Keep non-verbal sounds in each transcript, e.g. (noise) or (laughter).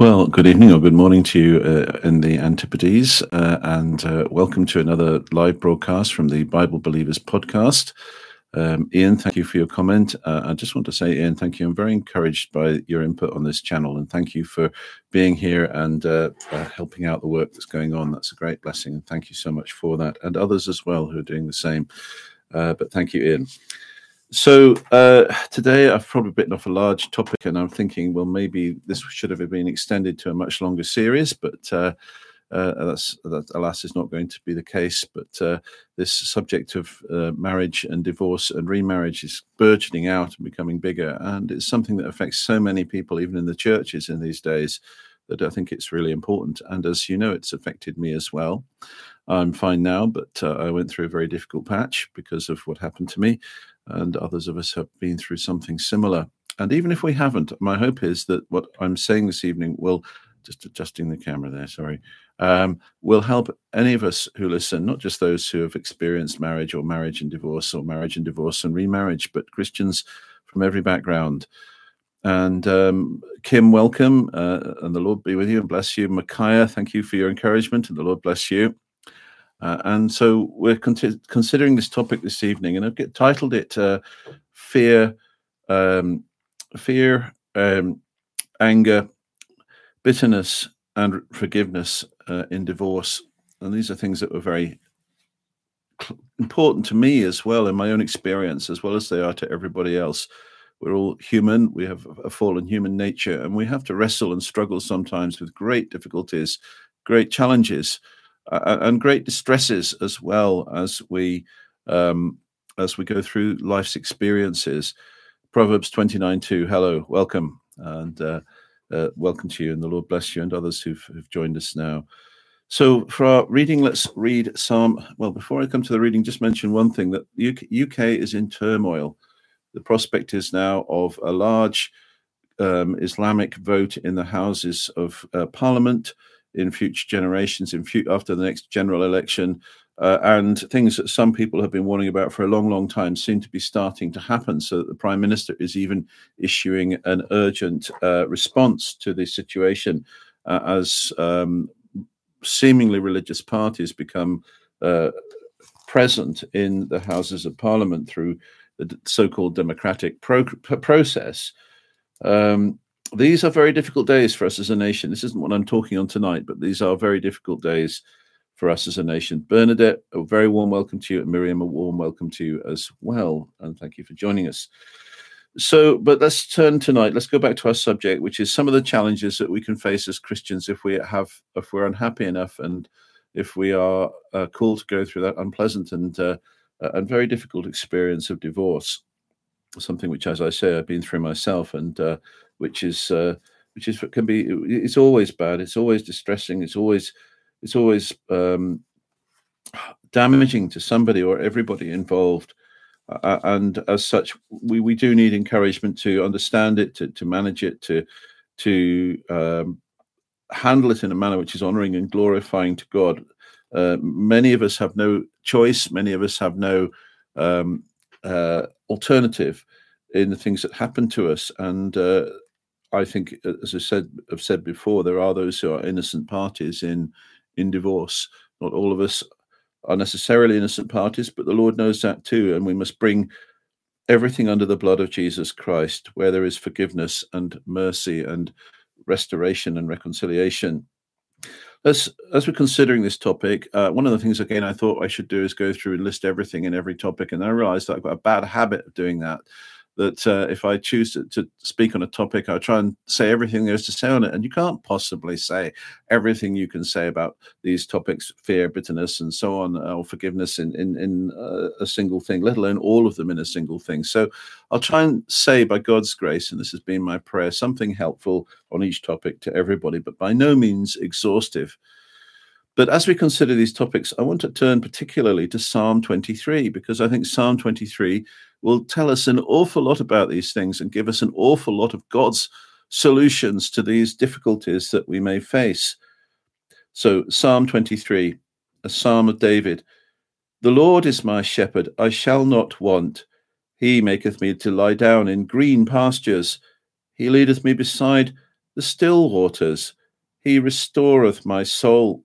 Well, good evening or good morning to you uh, in the Antipodes, uh, and uh, welcome to another live broadcast from the Bible Believers podcast. Um, Ian, thank you for your comment. Uh, I just want to say, Ian, thank you. I'm very encouraged by your input on this channel, and thank you for being here and uh, uh, helping out the work that's going on. That's a great blessing, and thank you so much for that, and others as well who are doing the same. but thank you, Ian. So uh, today I've probably bitten off a large topic, and I'm thinking, well, maybe this should have been extended to a much longer series, but uh, uh, that's that, alas is not going to be the case. But uh, this subject of uh, marriage and divorce and remarriage is burgeoning out and becoming bigger, and it's something that affects so many people, even in the churches in these days. That I think it's really important, and as you know, it's affected me as well. I'm fine now, but uh, I went through a very difficult patch because of what happened to me and others of us have been through something similar. And even if we haven't, my hope is that what I'm saying this evening will just adjusting the camera there, sorry, um, will help any of us who listen, not just those who have experienced marriage or marriage and divorce or marriage and divorce and remarriage, but Christians from every background. And um, Kim, welcome, uh, and the Lord be with you and bless you. Micaiah, thank you for your encouragement, and the Lord bless you. Uh, and so we're con- considering this topic this evening, and I've titled it uh, "Fear, um, Fear, um, Anger, Bitterness, and Forgiveness uh, in Divorce." And these are things that were very cl- important to me as well in my own experience, as well as they are to everybody else. We're all human. We have a fallen human nature, and we have to wrestle and struggle sometimes with great difficulties, great challenges uh, and great distresses as well as we um, as we go through life's experiences. Proverbs twenty nine two. Hello, welcome, and uh, uh, welcome to you, and the Lord bless you and others who've, who've joined us now. So, for our reading, let's read Psalm. Well, before I come to the reading, just mention one thing that UK, UK is in turmoil. The prospect is now of a large um, Islamic vote in the Houses of uh, Parliament in future generations, in future, after the next general election, uh, and things that some people have been warning about for a long, long time seem to be starting to happen. So the prime minister is even issuing an urgent uh, response to the situation uh, as um, seemingly religious parties become uh, present in the Houses of Parliament through the so-called democratic pro- process. Um, these are very difficult days for us as a nation. This isn't what I'm talking on tonight, but these are very difficult days for us as a nation. Bernadette, a very warm welcome to you, and Miriam, a warm welcome to you as well. And thank you for joining us. So, but let's turn tonight. Let's go back to our subject, which is some of the challenges that we can face as Christians if we have, if we're unhappy enough, and if we are uh, called to go through that unpleasant and uh, and very difficult experience of divorce. Something which, as I say, I've been through myself, and uh, which is uh, which is can be it's always bad. It's always distressing. It's always it's always um, damaging to somebody or everybody involved. Uh, and as such, we, we do need encouragement to understand it, to, to manage it, to to um, handle it in a manner which is honoring and glorifying to God. Uh, many of us have no choice. Many of us have no um, uh, alternative in the things that happen to us, and uh, I think, as I said, have said before, there are those who are innocent parties in in divorce. Not all of us are necessarily innocent parties, but the Lord knows that too, and we must bring everything under the blood of Jesus Christ, where there is forgiveness and mercy and restoration and reconciliation. As as we're considering this topic, uh, one of the things again I thought I should do is go through and list everything in every topic, and I realised that I've got a bad habit of doing that that uh, if I choose to, to, speak on a topic, I try and say everything there is to say on it. And you can't possibly say everything you can say about these topics, fear, bitterness, and so on, uh, or forgiveness in, in, in uh, a single thing, let alone all of them in a single thing. So I'll try and say, by God's grace, and this has been my prayer, something helpful on each topic to everybody, but by no means exhaustive. But as we consider these topics, I want to turn particularly to Psalm 23, because I think Psalm 23 will tell us an awful lot about these things and give us an awful lot of God's solutions to these difficulties that we may face. So, Psalm 23, a psalm of David The Lord is my shepherd, I shall not want. He maketh me to lie down in green pastures. He leadeth me beside the still waters. He restoreth my soul.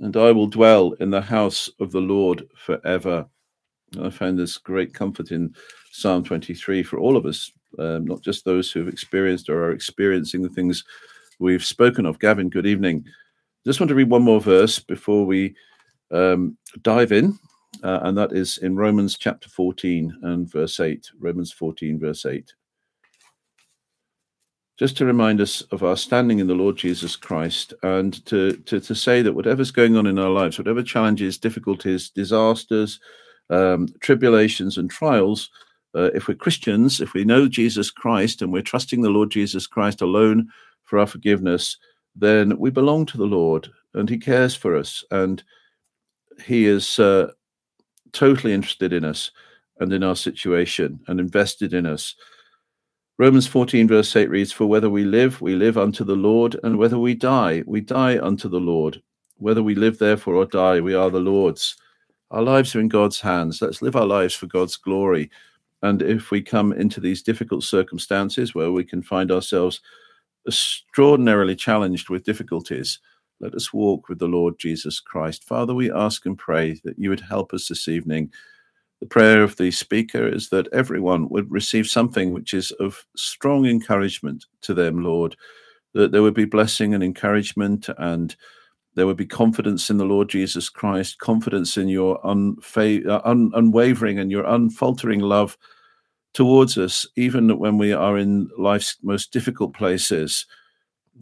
and I will dwell in the house of the Lord forever. I find this great comfort in Psalm 23 for all of us, um, not just those who have experienced or are experiencing the things we've spoken of. Gavin, good evening. Just want to read one more verse before we um, dive in, uh, and that is in Romans chapter 14 and verse 8. Romans 14, verse 8. Just to remind us of our standing in the Lord Jesus Christ and to, to, to say that whatever's going on in our lives, whatever challenges, difficulties, disasters, um, tribulations, and trials, uh, if we're Christians, if we know Jesus Christ and we're trusting the Lord Jesus Christ alone for our forgiveness, then we belong to the Lord and He cares for us and He is uh, totally interested in us and in our situation and invested in us. Romans 14, verse 8 reads, For whether we live, we live unto the Lord, and whether we die, we die unto the Lord. Whether we live, therefore, or die, we are the Lord's. Our lives are in God's hands. Let's live our lives for God's glory. And if we come into these difficult circumstances where we can find ourselves extraordinarily challenged with difficulties, let us walk with the Lord Jesus Christ. Father, we ask and pray that you would help us this evening. The prayer of the speaker is that everyone would receive something which is of strong encouragement to them, Lord, that there would be blessing and encouragement and there would be confidence in the Lord Jesus Christ, confidence in your unfa- uh, un- unwavering and your unfaltering love towards us, even when we are in life's most difficult places.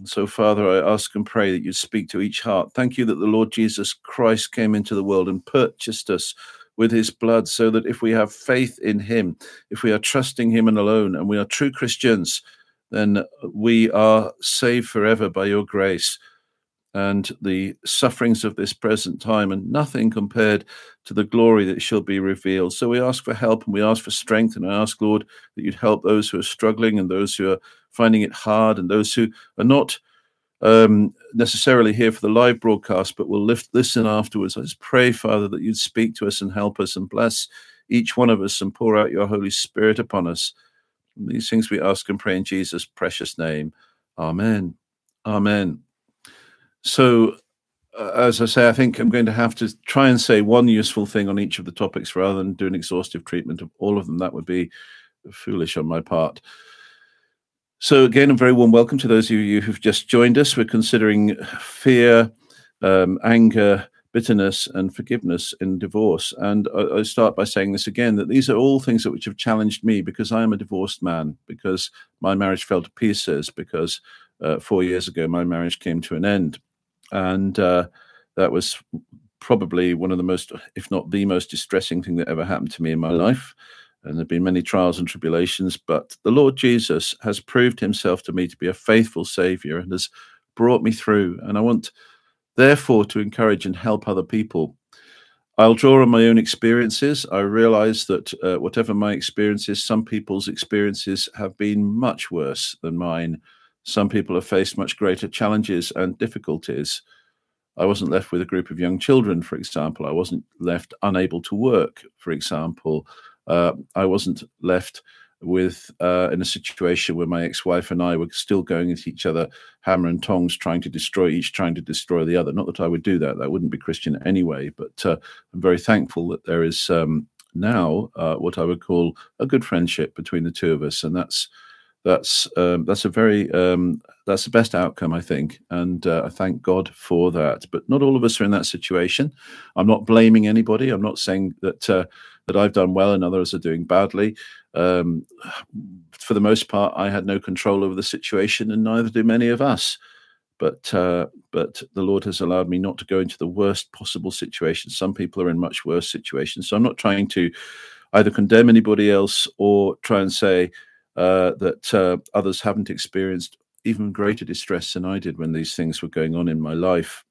So, Father, I ask and pray that you speak to each heart. Thank you that the Lord Jesus Christ came into the world and purchased us with his blood, so that if we have faith in him, if we are trusting him and alone, and we are true Christians, then we are saved forever by your grace and the sufferings of this present time, and nothing compared to the glory that shall be revealed. So we ask for help and we ask for strength, and I ask, Lord, that you'd help those who are struggling and those who are finding it hard and those who are not um, necessarily here for the live broadcast, but we'll lift, listen afterwards. I just pray, Father, that you'd speak to us and help us and bless each one of us and pour out your Holy Spirit upon us. And these things we ask and pray in Jesus' precious name. Amen. Amen. So, uh, as I say, I think I'm going to have to try and say one useful thing on each of the topics rather than do an exhaustive treatment of all of them. That would be foolish on my part. So, again, a very warm welcome to those of you who've just joined us. We're considering fear, um, anger, bitterness, and forgiveness in divorce. And I, I, start by saying this again that these are all things that which have challenged me because I am a divorced man, because my marriage fell to pieces, because uh, four years ago my marriage came to an end and uh, that was probably one of the most, if not the most distressing thing that ever happened to me in my life. And there have been many trials and tribulations, but the Lord Jesus has proved himself to me to be a faithful Savior and has brought me through. And I want, therefore, to encourage and help other people. I'll draw on my own experiences. I realize that uh, whatever my experiences, some people's experiences have been much worse than mine. Some people have faced much greater challenges and difficulties. I wasn't left with a group of young children, for example. I wasn't left unable to work, for example. Uh, I wasn't left with uh, in a situation where my ex-wife and I were still going at each other, hammer and tongs, trying to destroy each, trying to destroy the other. Not that I would do that; that wouldn't be Christian anyway. But uh, I'm very thankful that there is um, now uh, what I would call a good friendship between the two of us, and that's that's um, that's a very um, that's the best outcome, I think, and uh, I thank God for that. But not all of us are in that situation. I'm not blaming anybody. I'm not saying that uh, that I've done well and others are doing badly. Um, for the most part, I had no control over the situation, and neither do many of us. But uh, but the Lord has allowed me not to go into the worst possible situation. Some people are in much worse situations, so I'm not trying to either condemn anybody else or try and say uh, that uh, others haven't experienced even greater distress than I did when these things were going on in my life.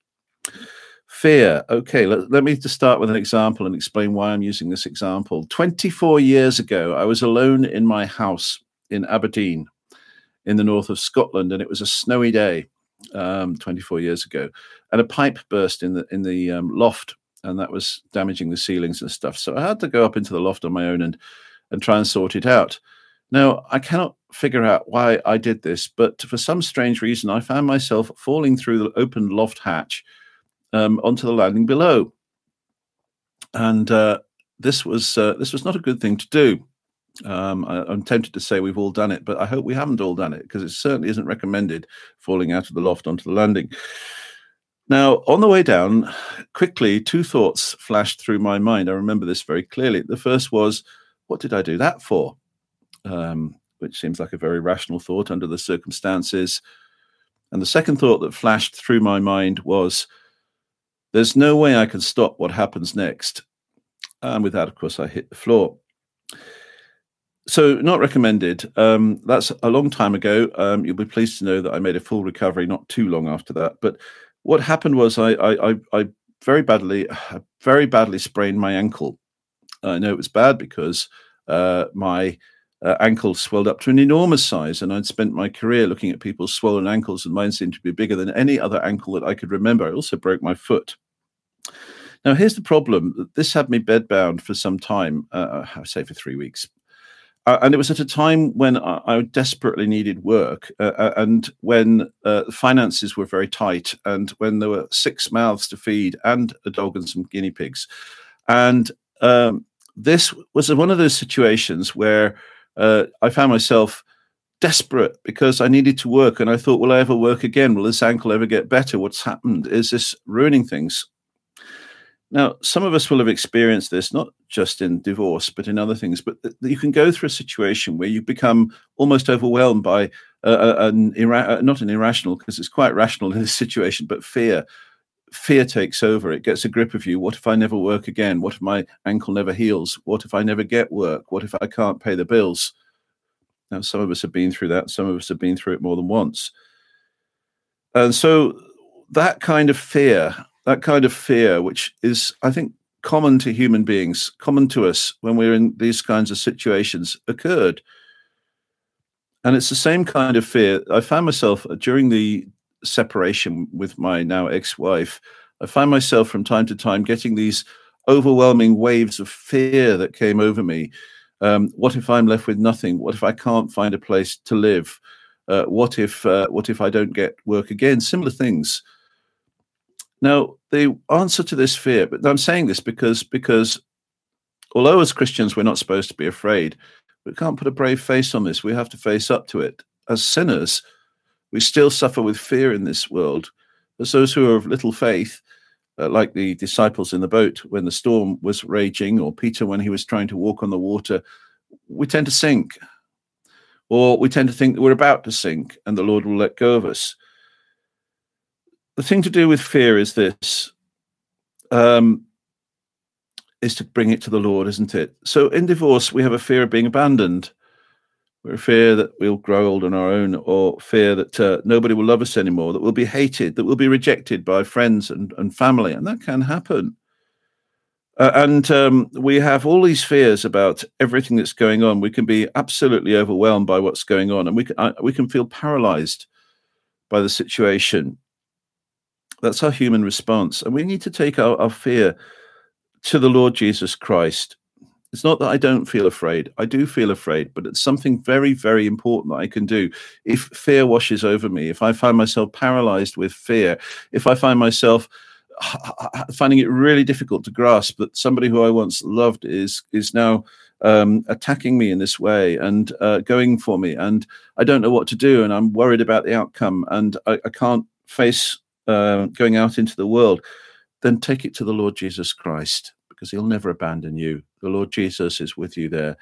Fear. Okay, let, let me just start with an example and explain why I'm using this example. 24 years ago, I was alone in my house in Aberdeen in the north of Scotland, and it was a snowy day um, 24 years ago, and a pipe burst in the in the um, loft, and that was damaging the ceilings and stuff. So I had to go up into the loft on my own and and try and sort it out. Now I cannot figure out why I did this, but for some strange reason, I found myself falling through the open loft hatch um, onto the landing below, and uh, this was uh, this was not a good thing to do. Um, I, am tempted to say we've all done it, but I hope we haven't all done it because it certainly isn't recommended falling out of the loft onto the landing. Now, on the way down, quickly, two thoughts flashed through my mind. I remember this very clearly. The first was, what did I do that for? Um, which seems like a very rational thought under the circumstances. And the second thought that flashed through my mind was, there's no way I can stop what happens next. And with that, of course, I hit the floor so not recommended. Um, that's a long time ago. Um, you'll be pleased to know that I made a full recovery not too long after that. But what happened was I, I, I, I very badly, (sighs) very badly sprained my ankle. I know it was bad because uh, my uh, ankle swelled up to an enormous size, and I'd spent my career looking at people's swollen ankles, and mine seemed to be bigger than any other ankle that I could remember. I also broke my foot. Now, here's the problem. This had me bedbound for some time, uh, I say for three weeks uh, and it was at a time when I, I desperately needed work, uh, uh and when uh, finances were very tight, and when there were six mouths to feed, and a dog and some guinea pigs, and um, this was one of those situations where uh, I found myself desperate because I needed to work, and I thought, will I ever work again? Will this ankle ever get better? What's happened? Is this ruining things? Now, some of us will have experienced this, not just in divorce, but in other things. But you can go through a situation where you become almost overwhelmed by uh, an ira- not an irrational, because it's quite rational in this situation, but fear. Fear takes over. It gets a grip of you. What if I never work again? What if my ankle never heals? What if I never get work? What if I can't pay the bills? Now, some of us have been through that. Some of us have been through it more than once. And so that kind of fear that kind of fear, which is, I think, common to human beings, common to us when we're in these kinds of situations, occurred. And it's the same kind of fear. I found myself during the separation with my now ex wife, I find myself from time to time getting these overwhelming waves of fear that came over me. Um, what if I'm left with nothing? What if I can't find a place to live? Uh, what if uh, what if I don't get work again? Similar things. Now, the answer to this fear, but I'm saying this because because although as Christians we're not supposed to be afraid, we can't put a brave face on this. We have to face up to it. As sinners, we still suffer with fear in this world. As those who are of little faith, uh, like the disciples in the boat when the storm was raging, or Peter when he was trying to walk on the water, we tend to sink. Or we tend to think that we're about to sink and the Lord will let go of us the thing to do with fear is this um, is to bring it to the Lord, isn't it? So in divorce, we have a fear of being abandoned. We're a fear that we'll grow old on our own, or fear that uh, nobody will love us anymore, that we'll be hated, that we'll be rejected by friends and, and family. And that can happen. Uh, and um, we have all these fears about everything that's going on. We can be absolutely overwhelmed by what's going on, and we can, uh, we can feel paralyzed by the situation. That's our human response. And we need to take our, our fear to the Lord Jesus Christ. It's not that I don't feel afraid. I do feel afraid, but it's something very, very important that I can do. If fear washes over me, if I find myself paralyzed with fear, if I find myself (sighs) finding it really difficult to grasp that somebody who I once loved is is now um, attacking me in this way and uh, going for me, and I don't know what to do, and I'm worried about the outcome, and I, I can't face uh, going out into the world, then take it to the Lord Jesus Christ because he'll never abandon you. The Lord Jesus is with you there.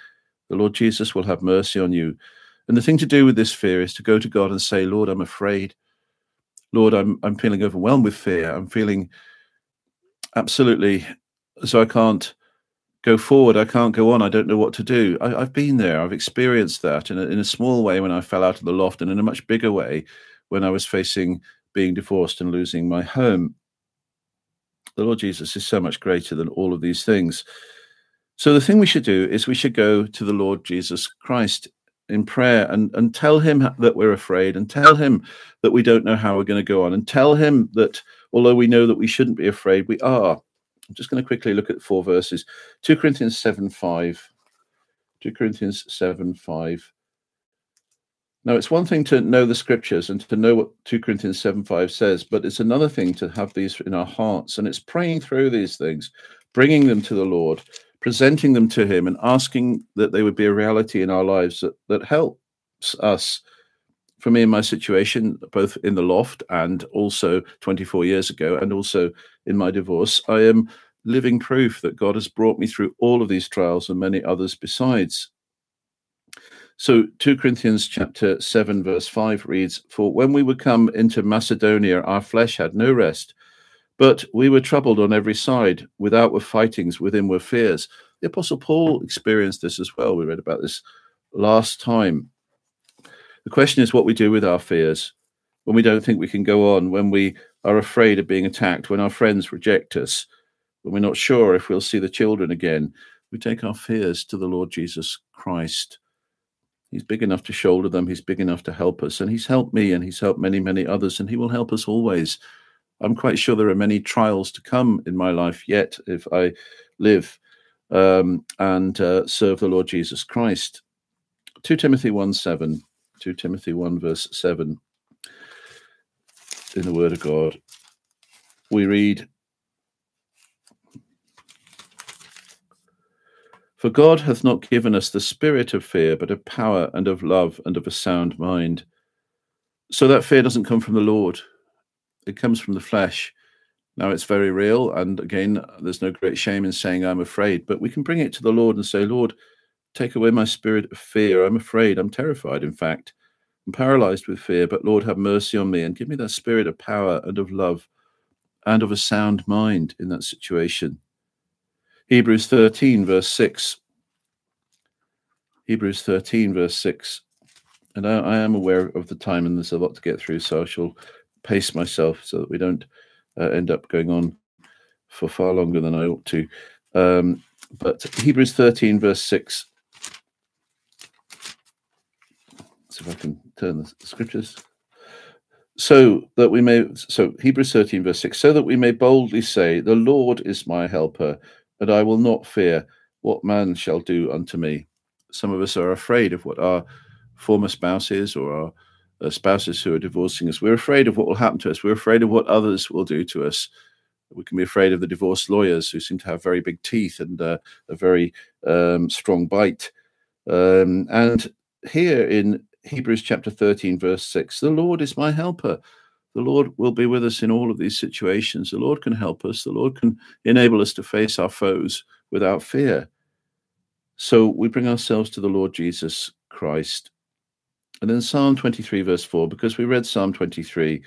The Lord Jesus will have mercy on you. And the thing to do with this fear is to go to God and say, Lord, I'm afraid. Lord, I'm, I'm feeling overwhelmed with fear. I'm feeling absolutely so I can't go forward. I can't go on. I don't know what to do. I, have been there. I've experienced that in a, in a small way when I fell out of the loft, and in a much bigger way when I was facing being divorced and losing my home. The Lord Jesus is so much greater than all of these things. So the thing we should do is we should go to the Lord Jesus Christ in prayer and, and tell him that we're afraid and tell him that we don't know how we're going to go on and tell him that although we know that we shouldn't be afraid, we are. I'm just going to quickly look at four verses 2 Corinthians 7 5. 2 Corinthians 7 5. Now, it's one thing to know the scriptures and to know what 2 Corinthians 7 5 says, but it's another thing to have these in our hearts. And it's praying through these things, bringing them to the Lord, presenting them to Him, and asking that they would be a reality in our lives that, that helps us. For me, in my situation, both in the loft and also 24 years ago, and also in my divorce, I am living proof that God has brought me through all of these trials and many others besides. So 2 Corinthians chapter 7 verse 5 reads, For when we were come into Macedonia, our flesh had no rest, but we were troubled on every side. Without were fightings, within were fears. The Apostle Paul experienced this as well. We read about this last time. The question is what we do with our fears when we don't think we can go on, when we are afraid of being attacked, when our friends reject us, when we're not sure if we'll see the children again. We take our fears to the Lord Jesus Christ. He's big enough to shoulder them. He's big enough to help us. And he's helped me and he's helped many, many others. And he will help us always. I'm quite sure there are many trials to come in my life yet if I live um, and uh, serve the Lord Jesus Christ. 2 Timothy 1 7. 2 Timothy 1 verse 7 in the Word of God. We read, For God hath not given us the spirit of fear, but of power and of love and of a sound mind. So that fear doesn't come from the Lord, it comes from the flesh. Now it's very real. And again, there's no great shame in saying I'm afraid, but we can bring it to the Lord and say, Lord, take away my spirit of fear. I'm afraid. I'm terrified, in fact. I'm paralyzed with fear, but Lord, have mercy on me and give me that spirit of power and of love and of a sound mind in that situation. Hebrews 13, verse 6. Hebrews 13, verse 6. And I, I, am aware of the time, and there's a lot to get through, so I shall pace myself so that we don't uh, end up going on for far longer than I ought to. Um, but Hebrews 13, verse 6. So if I can turn the scriptures. So that we may, so Hebrews 13, verse 6, so that we may boldly say, The Lord is my helper and I will not fear what man shall do unto me. Some of us are afraid of what our former spouses or our uh, spouses who are divorcing us. We're afraid of what will happen to us. We're afraid of what others will do to us. We can be afraid of the divorce lawyers who seem to have very big teeth and uh, a very um, strong bite. Um, and here in Hebrews chapter 13, verse 6, the Lord is my helper. The Lord will be with us in all of these situations. The Lord can help us. The Lord can enable us to face our foes without fear. So we bring ourselves to the Lord Jesus Christ. And then Psalm 23, verse 4, because we read Psalm 23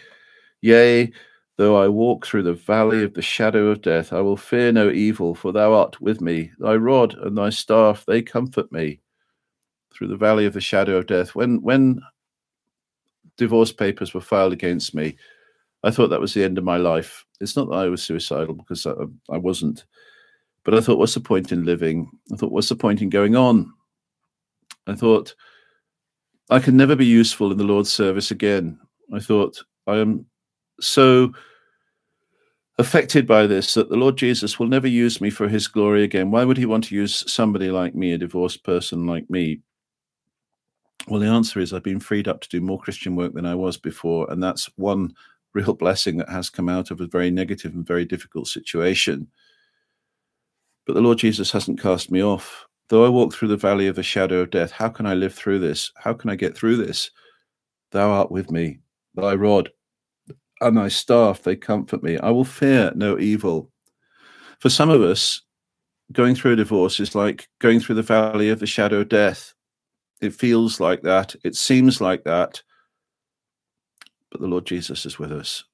Yea, though I walk through the valley of the shadow of death, I will fear no evil, for thou art with me. Thy rod and thy staff, they comfort me. Through the valley of the shadow of death. When when divorce papers were filed against me, I thought that was the end of my life. It's not that I was suicidal because I, I wasn't, but I thought, what's the point in living? I thought, what's the point in going on? I thought, I can never be useful in the Lord's service again. I thought, I am so affected by this that the Lord Jesus will never use me for his glory again. Why would he want to use somebody like me, a divorced person like me? Well, the answer is I've been freed up to do more Christian work than I was before. And that's one real blessing that has come out of a very negative and very difficult situation. But the Lord Jesus hasn't cast me off. Though I walk through the valley of the shadow of death, how can I live through this? How can I get through this? Thou art with me, thy rod and thy staff, they comfort me. I will fear no evil. For some of us, going through a divorce is like going through the valley of the shadow of death. It feels like that. It seems like that. But the Lord Jesus is with us.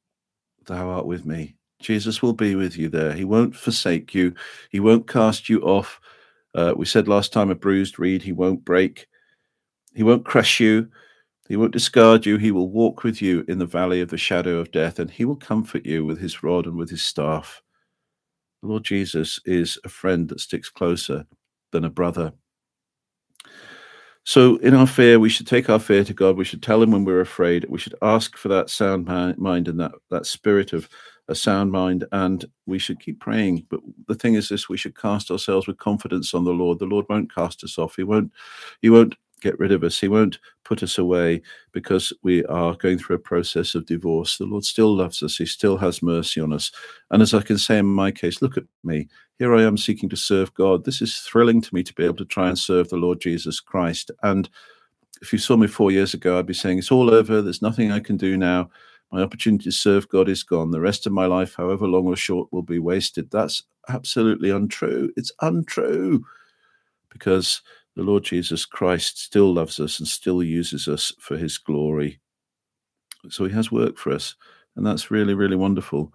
Thou art with me. Jesus will be with you there. He won't forsake you. He won't cast you off. Uh, we said last time a bruised reed, he won't break. He won't crush you. He won't discard you. He will walk with you in the valley of the shadow of death, and he will comfort you with his rod and with his staff. The Lord Jesus is a friend that sticks closer than a brother. So, in our fear, we should take our fear to God. We should tell Him when we're afraid. We should ask for that sound mind and that, that spirit of a sound mind, and we should keep praying. But the thing is, this: we should cast ourselves with confidence on the Lord. The Lord won't cast us off. He won't. He won't get rid of us. He won't put us away because we are going through a process of divorce. The Lord still loves us. He still has mercy on us. And as I can say in my case, look at me. Here I am seeking to serve God. This is thrilling to me to be able to try and serve the Lord Jesus Christ. And if you saw me four years ago, I'd be saying, It's all over. There's nothing I can do now. My opportunity to serve God is gone. The rest of my life, however long or short, will be wasted. That's absolutely untrue. It's untrue because the Lord Jesus Christ still loves us and still uses us for his glory. So he has work for us, and that's really, really wonderful.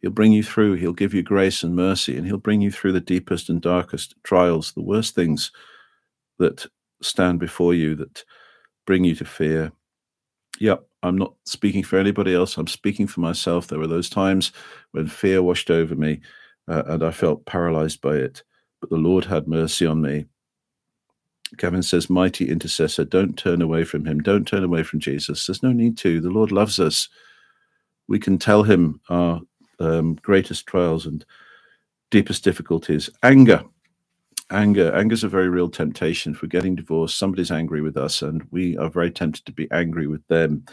He'll bring you through, he'll give you grace and mercy, and he'll bring you through the deepest and darkest trials, the worst things that stand before you that bring you to fear. Yep, I'm not speaking for anybody else. I'm speaking for myself. There were those times when fear washed over me uh, and I felt paralyzed by it. But the Lord had mercy on me Kevin says, Mighty intercessor, don't turn away from him. Don't turn away from Jesus. There's no need to. The Lord loves us. We can tell him our um, greatest trials and deepest difficulties. Anger. Anger. Anger is a very real temptation. If we're getting divorced, somebody's angry with us, and we are very tempted to be angry with them.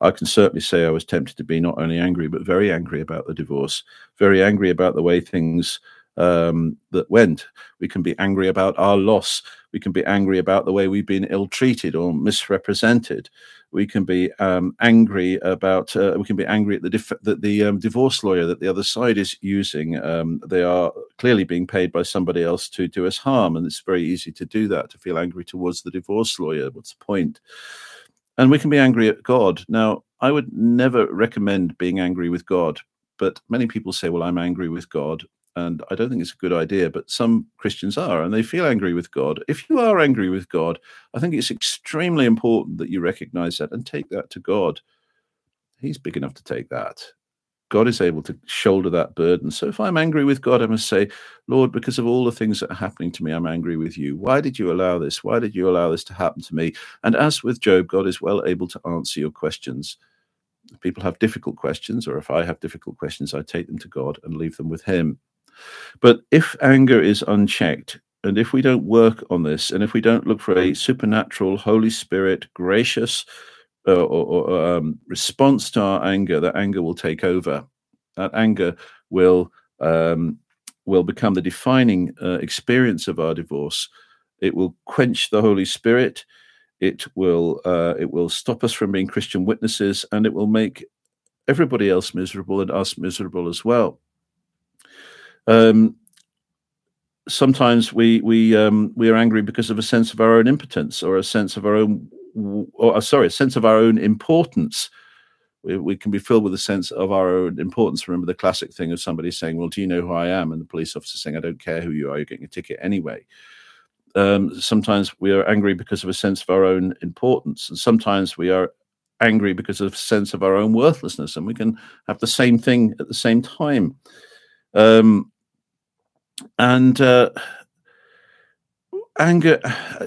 I can certainly say I was tempted to be not only angry, but very angry about the divorce, very angry about the way things um, that went. We can be angry about our loss. We can be angry about the way we've been ill treated or misrepresented. We can be um, angry about. Uh, we can be angry at the dif- that the um, divorce lawyer that the other side is using. Um, they are clearly being paid by somebody else to do us harm, and it's very easy to do that. To feel angry towards the divorce lawyer. What's the point? And we can be angry at God. Now, I would never recommend being angry with God but many people say, well, I'm angry with God and I don't think it's a good idea, but some Christians are, and they feel angry with God. If you are angry with God, I think it's extremely important that you recognize that and take that to God. He's big enough to take that. God is able to shoulder that burden. So if I'm angry with God, I must say, Lord, because of all the things that are happening to me, I'm angry with you. Why did you allow this? Why did you allow this to happen to me? And as with Job, God is well able to answer your questions. If people have difficult questions, or if I have difficult questions, I take them to God and leave them with Him. But if anger is unchecked, and if we don't work on this, and if we don't look for a supernatural, Holy Spirit, gracious uh, or, or um, response to our anger, that anger will take over. That anger will um, will become the defining uh, experience of our divorce. It will quench the Holy Spirit. It will uh, it will stop us from being Christian witnesses, and it will make everybody else miserable and us miserable as well. Um, sometimes we we um, we are angry because of a sense of our own impotence or a sense of our own, or uh, sorry, a sense of our own importance. We, we can be filled with a sense of our own importance. Remember the classic thing of somebody saying, "Well, do you know who I am?" and the police officer saying, "I don't care who you are. You're getting a ticket anyway." Um, sometimes we are angry because of a sense of our own importance, and sometimes we are angry because of a sense of our own worthlessness, and we can have the same thing at the same time. Um, and uh, anger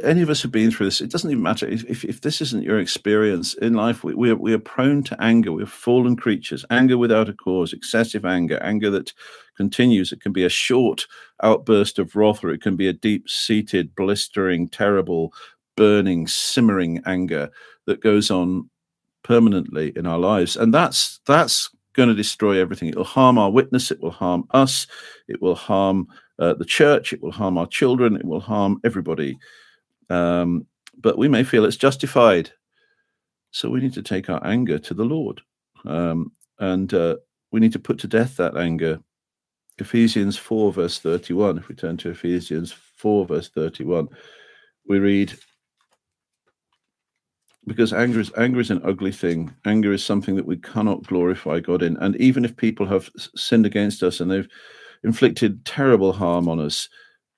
any of us have been through this it doesn't even matter if, if, if this isn't your experience in life. We, we, are, we are prone to anger. We're fallen creatures. Anger without a cause excessive anger anger that continues. It can be a short outburst of wrath or it can be a deep-seated blistering terrible burning simmering anger that goes on permanently in our lives. And that's that's going to destroy everything. It will harm our witness. It will harm us. It will harm uh, the church. It will harm our children. It will harm everybody. Um, but we may feel it's justified. So we need to take our anger to the Lord. Um, and uh, we need to put to death that anger. Ephesians 4, verse 31. If we turn to Ephesians 4, verse 31, we read, because anger is anger is an ugly thing. Anger is something that we cannot glorify God in. And even if people have sinned against us and they've inflicted terrible harm on us,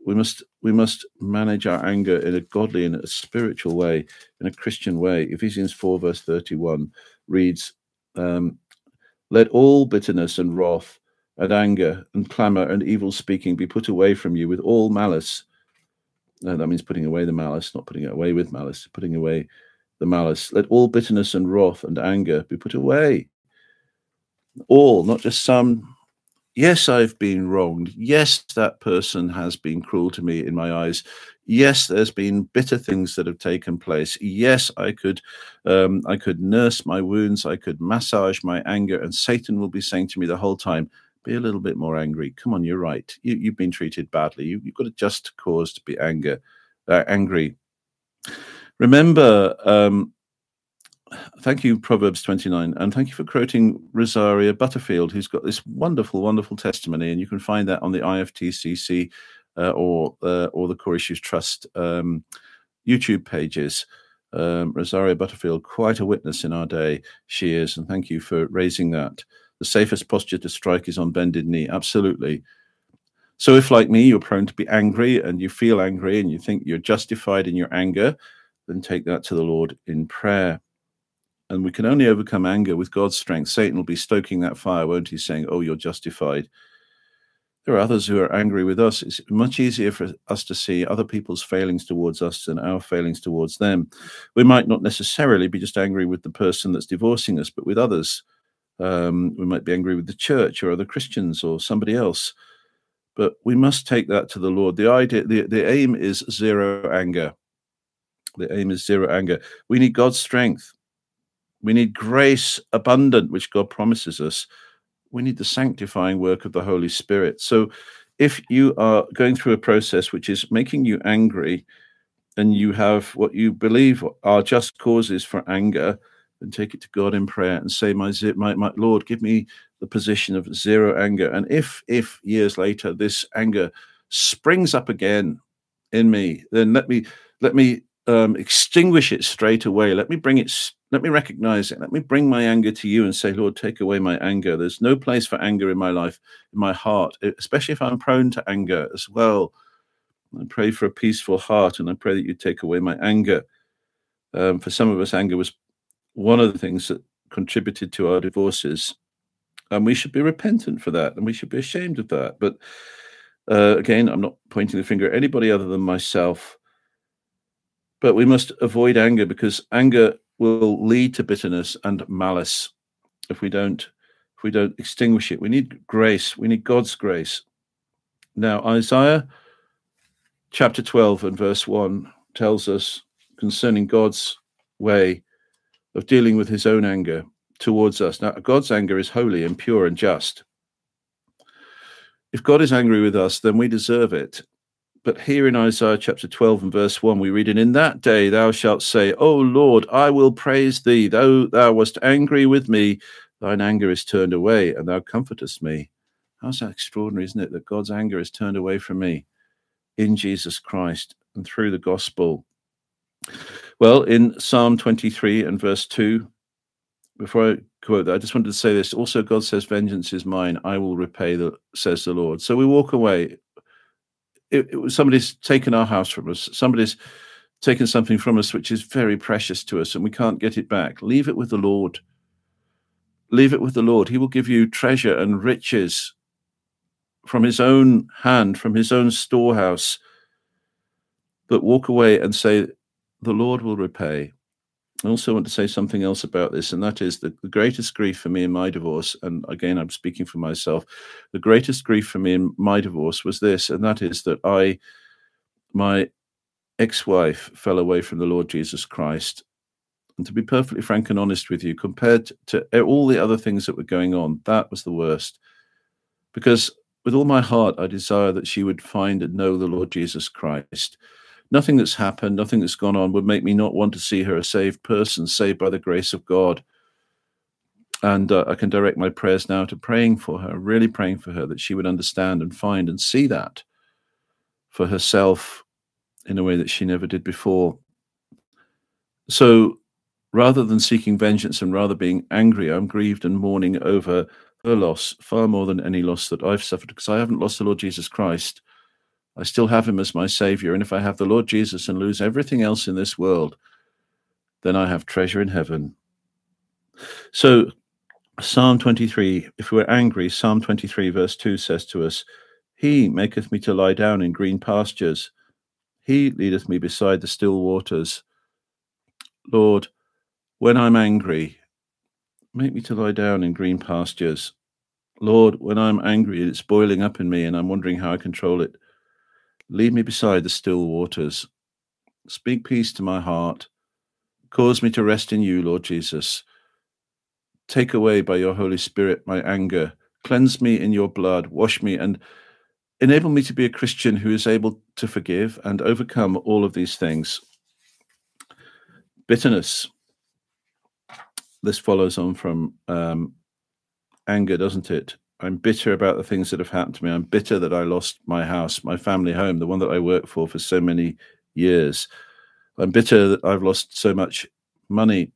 we must we must manage our anger in a godly and a spiritual way, in a Christian way. Ephesians four verse thirty one reads, um, "Let all bitterness and wrath and anger and clamor and evil speaking be put away from you with all malice." No, that means putting away the malice, not putting it away with malice, putting away the malice. Let all bitterness and wrath and anger be put away. All, not just some. Yes, I've been wronged. Yes, that person has been cruel to me in my eyes. Yes, there's been bitter things that have taken place. Yes, I could, um, I could nurse my wounds. I could massage my anger, and Satan will be saying to me the whole time, "Be a little bit more angry. Come on, you're right. You, have been treated badly. You, have got a just cause to be anger, uh, angry." Remember, um, thank you, Proverbs 29, and thank you for quoting Rosaria Butterfield, who's got this wonderful, wonderful testimony, and you can find that on the IFTCC uh, or uh, or the Core Issues Trust um, YouTube pages. Um, Rosaria Butterfield, quite a witness in our day, she is, and thank you for raising that. The safest posture to strike is on bended knee. Absolutely. So, if like me, you're prone to be angry and you feel angry and you think you're justified in your anger, then take that to the Lord in prayer. And we can only overcome anger with God's strength. Satan will be stoking that fire, won't he? Saying, Oh, you're justified. There are others who are angry with us. It's much easier for us to see other people's failings towards us than our failings towards them. We might not necessarily be just angry with the person that's divorcing us, but with others. Um, we might be angry with the church or other Christians or somebody else. But we must take that to the Lord. The idea, the, the aim is zero anger. The aim is zero anger. We need God's strength. We need grace abundant, which God promises us. We need the sanctifying work of the Holy Spirit. So, if you are going through a process which is making you angry and you have what you believe are just causes for anger, then take it to God in prayer and say, My, my, my Lord, give me the position of zero anger. And if, if years later this anger springs up again in me, then let me let me um, extinguish it straight away. Let me bring it, let me recognize it. Let me bring my anger to you and say, Lord, take away my anger. There's no place for anger in my life, in my heart, especially if I'm prone to anger as well. I pray for a peaceful heart and I pray that you take away my anger. Um, for some of us, anger was one of the things that contributed to our divorces. And we should be repentant for that and we should be ashamed of that. But uh, again, I'm not pointing the finger at anybody other than myself. But we must avoid anger because anger will lead to bitterness and malice if we don't if we don't extinguish it. We need grace. We need God's grace. Now, Isaiah chapter 12 and verse 1 tells us concerning God's way of dealing with his own anger towards us. Now, God's anger is holy and pure and just. If God is angry with us, then we deserve it. But here in Isaiah chapter 12 and verse 1, we read, And in that day thou shalt say, O Lord, I will praise thee. Though thou wast angry with me, thine anger is turned away, and thou comfortest me. How's that extraordinary, isn't it? That God's anger is turned away from me in Jesus Christ and through the gospel. Well, in Psalm 23 and verse 2, before I quote that, I just wanted to say this. Also, God says, Vengeance is mine, I will repay, the, says the Lord. So we walk away it, it, somebody's taken our house from us. Somebody's taken something from us which is very precious to us and we can't get it back. Leave it with the Lord. Leave it with the Lord. He will give you treasure and riches from his own hand, from his own storehouse. But walk away and say, The Lord will repay. I also want to say something else about this, and that is the, the, greatest grief for me in my divorce. And again, I'm speaking for myself. The greatest grief for me in my divorce was this, and that is that I, my ex wife, fell away from the Lord Jesus Christ. And to be perfectly frank and honest with you, compared to all the other things that were going on, that was the worst. Because with all my heart, I desire that she would find and know the Lord Jesus Christ nothing that's happened, nothing that's gone on would make me not want to see her a saved person, saved by the grace of God. And uh, I can direct my prayers now to praying for her, really praying for her that she would understand and find and see that for herself in a way that she never did before. So rather than seeking vengeance and rather being angry, I'm grieved and mourning over her loss far more than any loss that I've suffered because I haven't lost the Lord Jesus Christ. I still have him as my savior. And if I have the Lord Jesus and lose everything else in this world, then I have treasure in heaven. So, Psalm 23, if we're angry, Psalm 23, verse 2 says to us, He maketh me to lie down in green pastures. He leadeth me beside the still waters. Lord, when I'm angry, make me to lie down in green pastures. Lord, when I'm angry, and it's boiling up in me and I'm wondering how I control it. Lead me beside the still waters. Speak peace to my heart. Cause me to rest in you, Lord Jesus. Take away by your Holy Spirit my anger. Cleanse me in your blood. Wash me and enable me to be a Christian who is able to forgive and overcome all of these things. Bitterness this follows on from um, anger, doesn't it? I'm bitter about the things that have happened to me. I'm bitter that I lost my house, my family home, the one that I worked for for so many years. I'm bitter that I've lost so much money.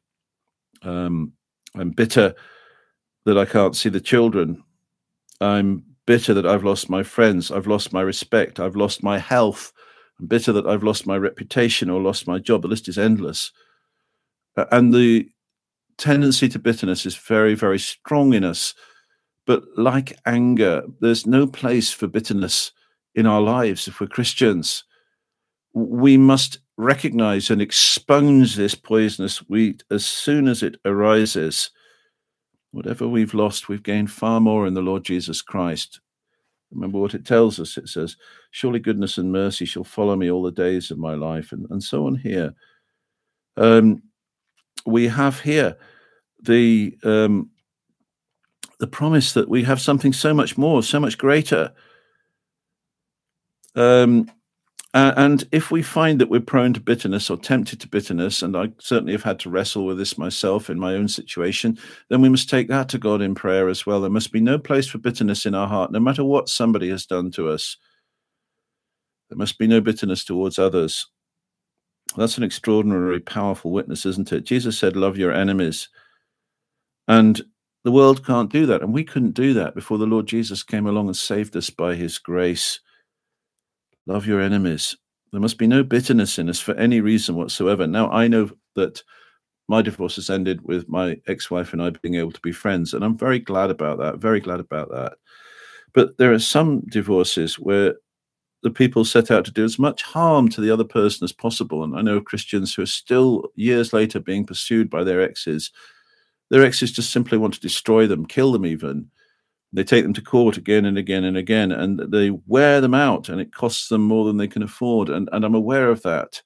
Um, I'm bitter that I can't see the children. I'm bitter that I've lost my friends. I've lost my respect. I've lost my health. I'm bitter that I've lost my reputation or lost my job. The list is endless. And the tendency to bitterness is very, very strong in us. But like anger, there's no place for bitterness in our lives if we're Christians. We must recognize and expunge this poisonous wheat as soon as it arises. Whatever we've lost, we've gained far more in the Lord Jesus Christ. Remember what it tells us. It says, Surely goodness and mercy shall follow me all the days of my life, and, and so on here. Um, we have here the um, the promise that we have something so much more, so much greater. Um, and if we find that we're prone to bitterness or tempted to bitterness, and I certainly have had to wrestle with this myself in my own situation, then we must take that to God in prayer as well. There must be no place for bitterness in our heart, no matter what somebody has done to us. There must be no bitterness towards others. That's an extraordinarily powerful witness, isn't it? Jesus said, Love your enemies. And the world can't do that. And we couldn't do that before the Lord Jesus came along and saved us by his grace. Love your enemies. There must be no bitterness in us for any reason whatsoever. Now, I know that my divorce has ended with my ex wife and I being able to be friends. And I'm very glad about that, very glad about that. But there are some divorces where the people set out to do as much harm to the other person as possible. And I know Christians who are still years later being pursued by their exes their exes just simply want to destroy them, kill them even. They take them to court again and again and again, and they wear them out, and it costs them more than they can afford. And, and I'm aware of that.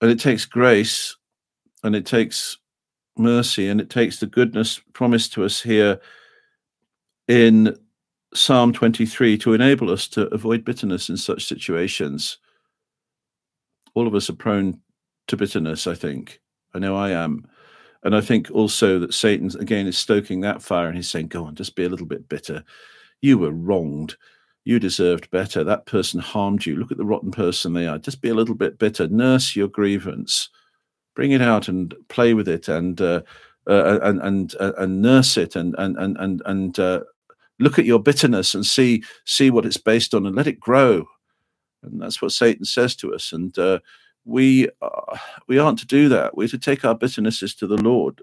And it takes grace, and it takes mercy, and it takes the goodness promised to us here in Psalm 23 to enable us to avoid bitterness in such situations. All of us are prone to bitterness, I think. I know I am. And I think also that Satan, again, is stoking that fire and he's saying, go on, just be a little bit bitter. You were wronged. You deserved better. That person harmed you. Look at the rotten person they are. Just be a little bit bitter. Nurse your grievance. Bring it out and play with it and uh, uh, and and uh, and nurse it and and and and and uh, look at your bitterness and see see what it's based on and let it grow. And that's what Satan says to us. And uh, we uh, we aren't to do that. We're to take our bitternesses to the Lord.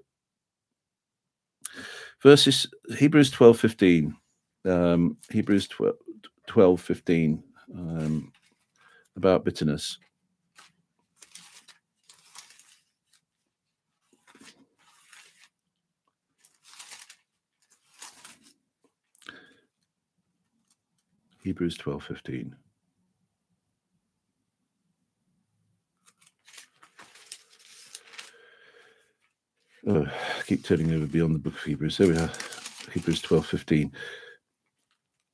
Verses Hebrews twelve fifteen, um, Hebrews 12, 12 15, um, about bitterness. Hebrews twelve fifteen. Oh, I keep turning over beyond the book of Hebrews. There we are, Hebrews twelve fifteen.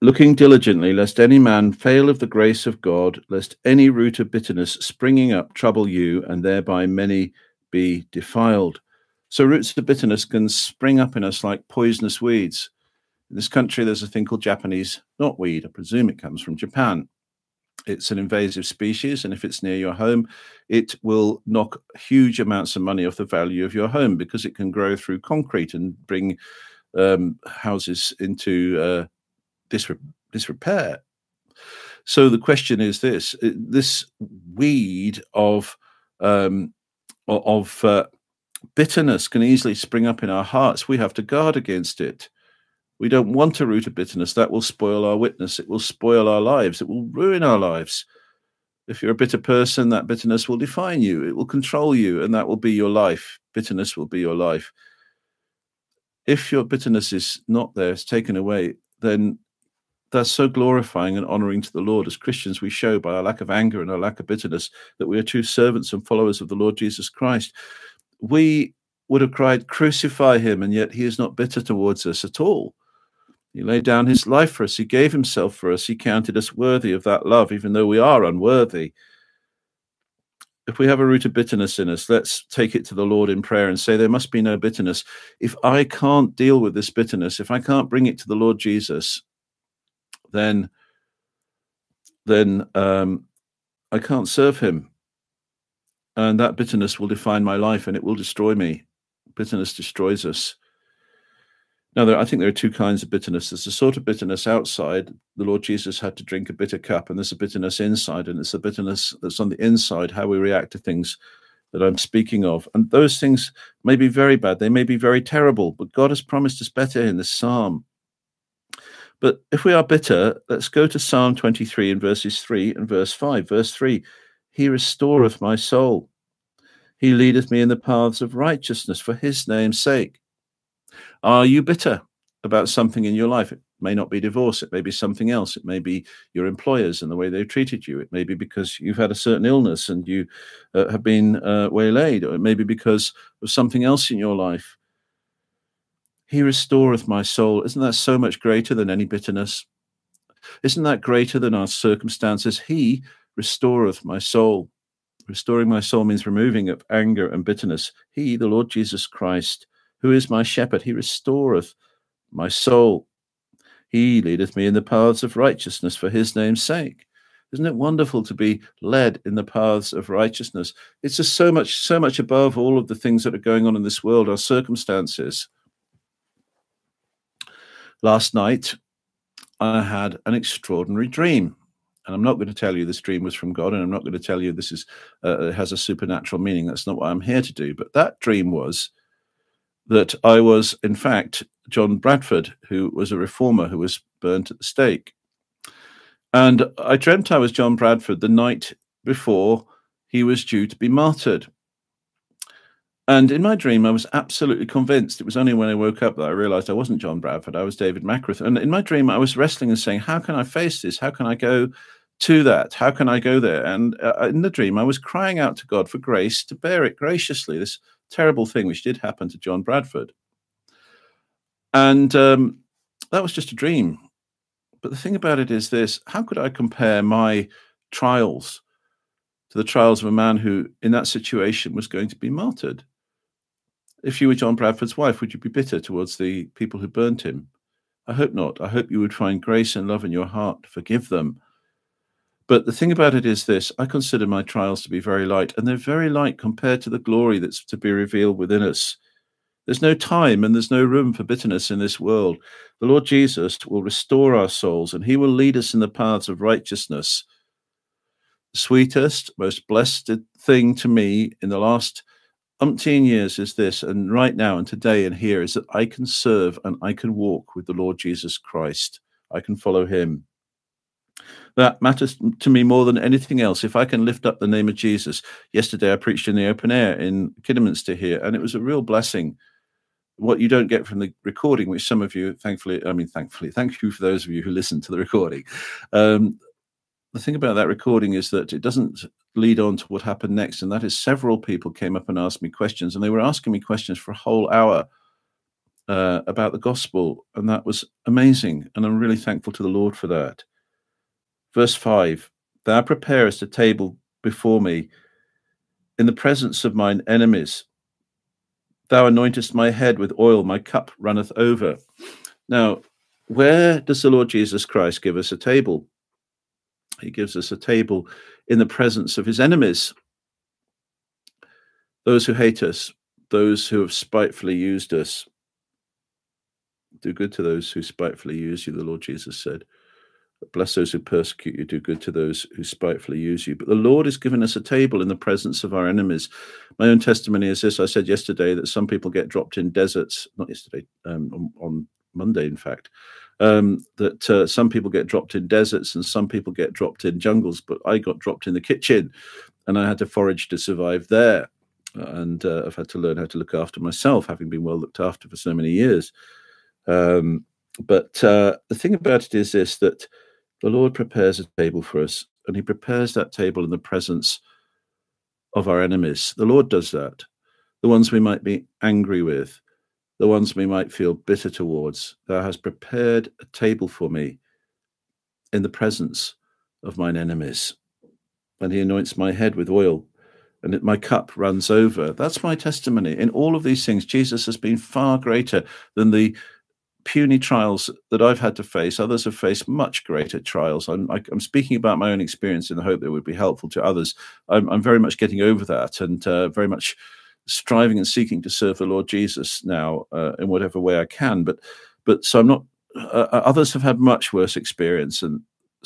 Looking diligently, lest any man fail of the grace of God, lest any root of bitterness springing up trouble you, and thereby many be defiled. So, roots of bitterness can spring up in us like poisonous weeds. In this country, there's a thing called Japanese knotweed. I presume it comes from Japan. It's an invasive species, and if it's near your home, it will knock huge amounts of money off the value of your home because it can grow through concrete and bring um, houses into uh, disre- disrepair. So the question is this: this weed of um, of uh, bitterness can easily spring up in our hearts. We have to guard against it. We don't want a root of bitterness. That will spoil our witness. It will spoil our lives. It will ruin our lives. If you're a bitter person, that bitterness will define you. It will control you, and that will be your life. Bitterness will be your life. If your bitterness is not there, it's taken away, then that's so glorifying and honoring to the Lord. As Christians, we show by our lack of anger and our lack of bitterness that we are true servants and followers of the Lord Jesus Christ. We would have cried, Crucify him, and yet he is not bitter towards us at all. He laid down his life for us. He gave himself for us. He counted us worthy of that love, even though we are unworthy. If we have a root of bitterness in us, let's take it to the Lord in prayer and say, There must be no bitterness. If I can't deal with this bitterness, if I can't bring it to the Lord Jesus, then then um, I can't serve him. And that bitterness will define my life and it will destroy me. Bitterness destroys us. Now, there, I think there are two kinds of bitterness. There's a sort of bitterness outside. The Lord Jesus had to drink a bitter cup, and there's a bitterness inside, and it's a bitterness that's on the inside, how we react to things that I'm speaking of. And those things may be very bad, they may be very terrible, but God has promised us better in this psalm. But if we are bitter, let's go to Psalm 23 in verses 3 and verse 5. Verse 3 He restoreth my soul, He leadeth me in the paths of righteousness for His name's sake. Are you bitter about something in your life? It may not be divorce, it may be something else. It may be your employers and the way they've treated you. It may be because you've had a certain illness and you uh, have been uh, waylaid, or it may be because of something else in your life. He restoreth my soul. Isn't that so much greater than any bitterness? Isn't that greater than our circumstances? He restoreth my soul. Restoring my soul means removing of anger and bitterness. He, the Lord Jesus Christ, who is my shepherd, he restoreth my soul. He leadeth me in the paths of righteousness for his name's sake. Isn't it wonderful to be led in the paths of righteousness? It's just so much, so much above all of the things that are going on in this world, our circumstances. Last night, I had an extraordinary dream. And I'm not going to tell you this dream was from God, and I'm not going to tell you this is uh, has a supernatural meaning. That's not what I'm here to do. But that dream was that I was, in fact, John Bradford, who was a reformer who was burnt at the stake. And I dreamt I was John Bradford the night before he was due to be martyred. And in my dream, I was absolutely convinced. It was only when I woke up that I realized I wasn't John Bradford, I was David Mackereth. And in my dream, I was wrestling and saying, How can I face this? How can I go to that? How can I go there? And uh, in the dream, I was crying out to God for grace to bear it graciously. This terrible thing which did happen to John Bradford. And um, that was just a dream. But the thing about it is this how could I compare my trials to the trials of a man who, in that situation, was going to be martyred? If you were John Bradford's wife, would you be bitter towards the people who burned him? I hope not. I hope you would find grace and love in your heart forgive them but the thing about it is this I consider my trials to be very light, and they're very light compared to the glory that's to be revealed within us. There's no time and there's no room for bitterness in this world. The Lord Jesus will restore our souls and he will lead us in the paths of righteousness. The sweetest, most blessed thing to me in the last umpteen years is this, and right now and today and here, is that I can serve and I can walk with the Lord Jesus Christ. I can follow him. That matters to me more than anything else. If I can lift up the name of Jesus. Yesterday, I preached in the open air in Kidderminster here, and it was a real blessing. What you don't get from the recording, which some of you, thankfully, I mean, thankfully, thank you for those of you who listen to the recording. Um, the thing about that recording is that it doesn't lead on to what happened next, and that is several people came up and asked me questions, and they were asking me questions for a whole hour uh, about the gospel, and that was amazing, and I'm really thankful to the Lord for that. Verse 5 Thou preparest a table before me in the presence of mine enemies. Thou anointest my head with oil, my cup runneth over. Now, where does the Lord Jesus Christ give us a table? He gives us a table in the presence of his enemies, those who hate us, those who have spitefully used us. Do good to those who spitefully use you, the Lord Jesus said. Bless those who persecute you, do good to those who spitefully use you. But the Lord has given us a table in the presence of our enemies. My own testimony is this I said yesterday that some people get dropped in deserts, not yesterday, um, on, on, Monday, in fact, um, that uh, some people get dropped in deserts and some people get dropped in jungles, but I got dropped in the kitchen and I had to forage to survive there. And uh, I've had to learn how to look after myself, having been well looked after for so many years. Um, but uh, the thing about it is this that the Lord prepares a table for us, and He prepares that table in the presence of our enemies. The Lord does that. The ones we might be angry with, the ones we might feel bitter towards. Thou hast prepared a table for me in the presence of mine enemies. And He anoints my head with oil, and my cup runs over. That's my testimony. In all of these things, Jesus has been far greater than the puny trials that I've had to face. Others have faced much greater trials. I'm, I, am speaking about my own experience in the hope that it would be helpful to others. I'm, I'm very much getting over that and uh, very much striving and seeking to serve the Lord Jesus now uh, in whatever way I can. But but so I'm not. Uh, uh others have had much worse experience than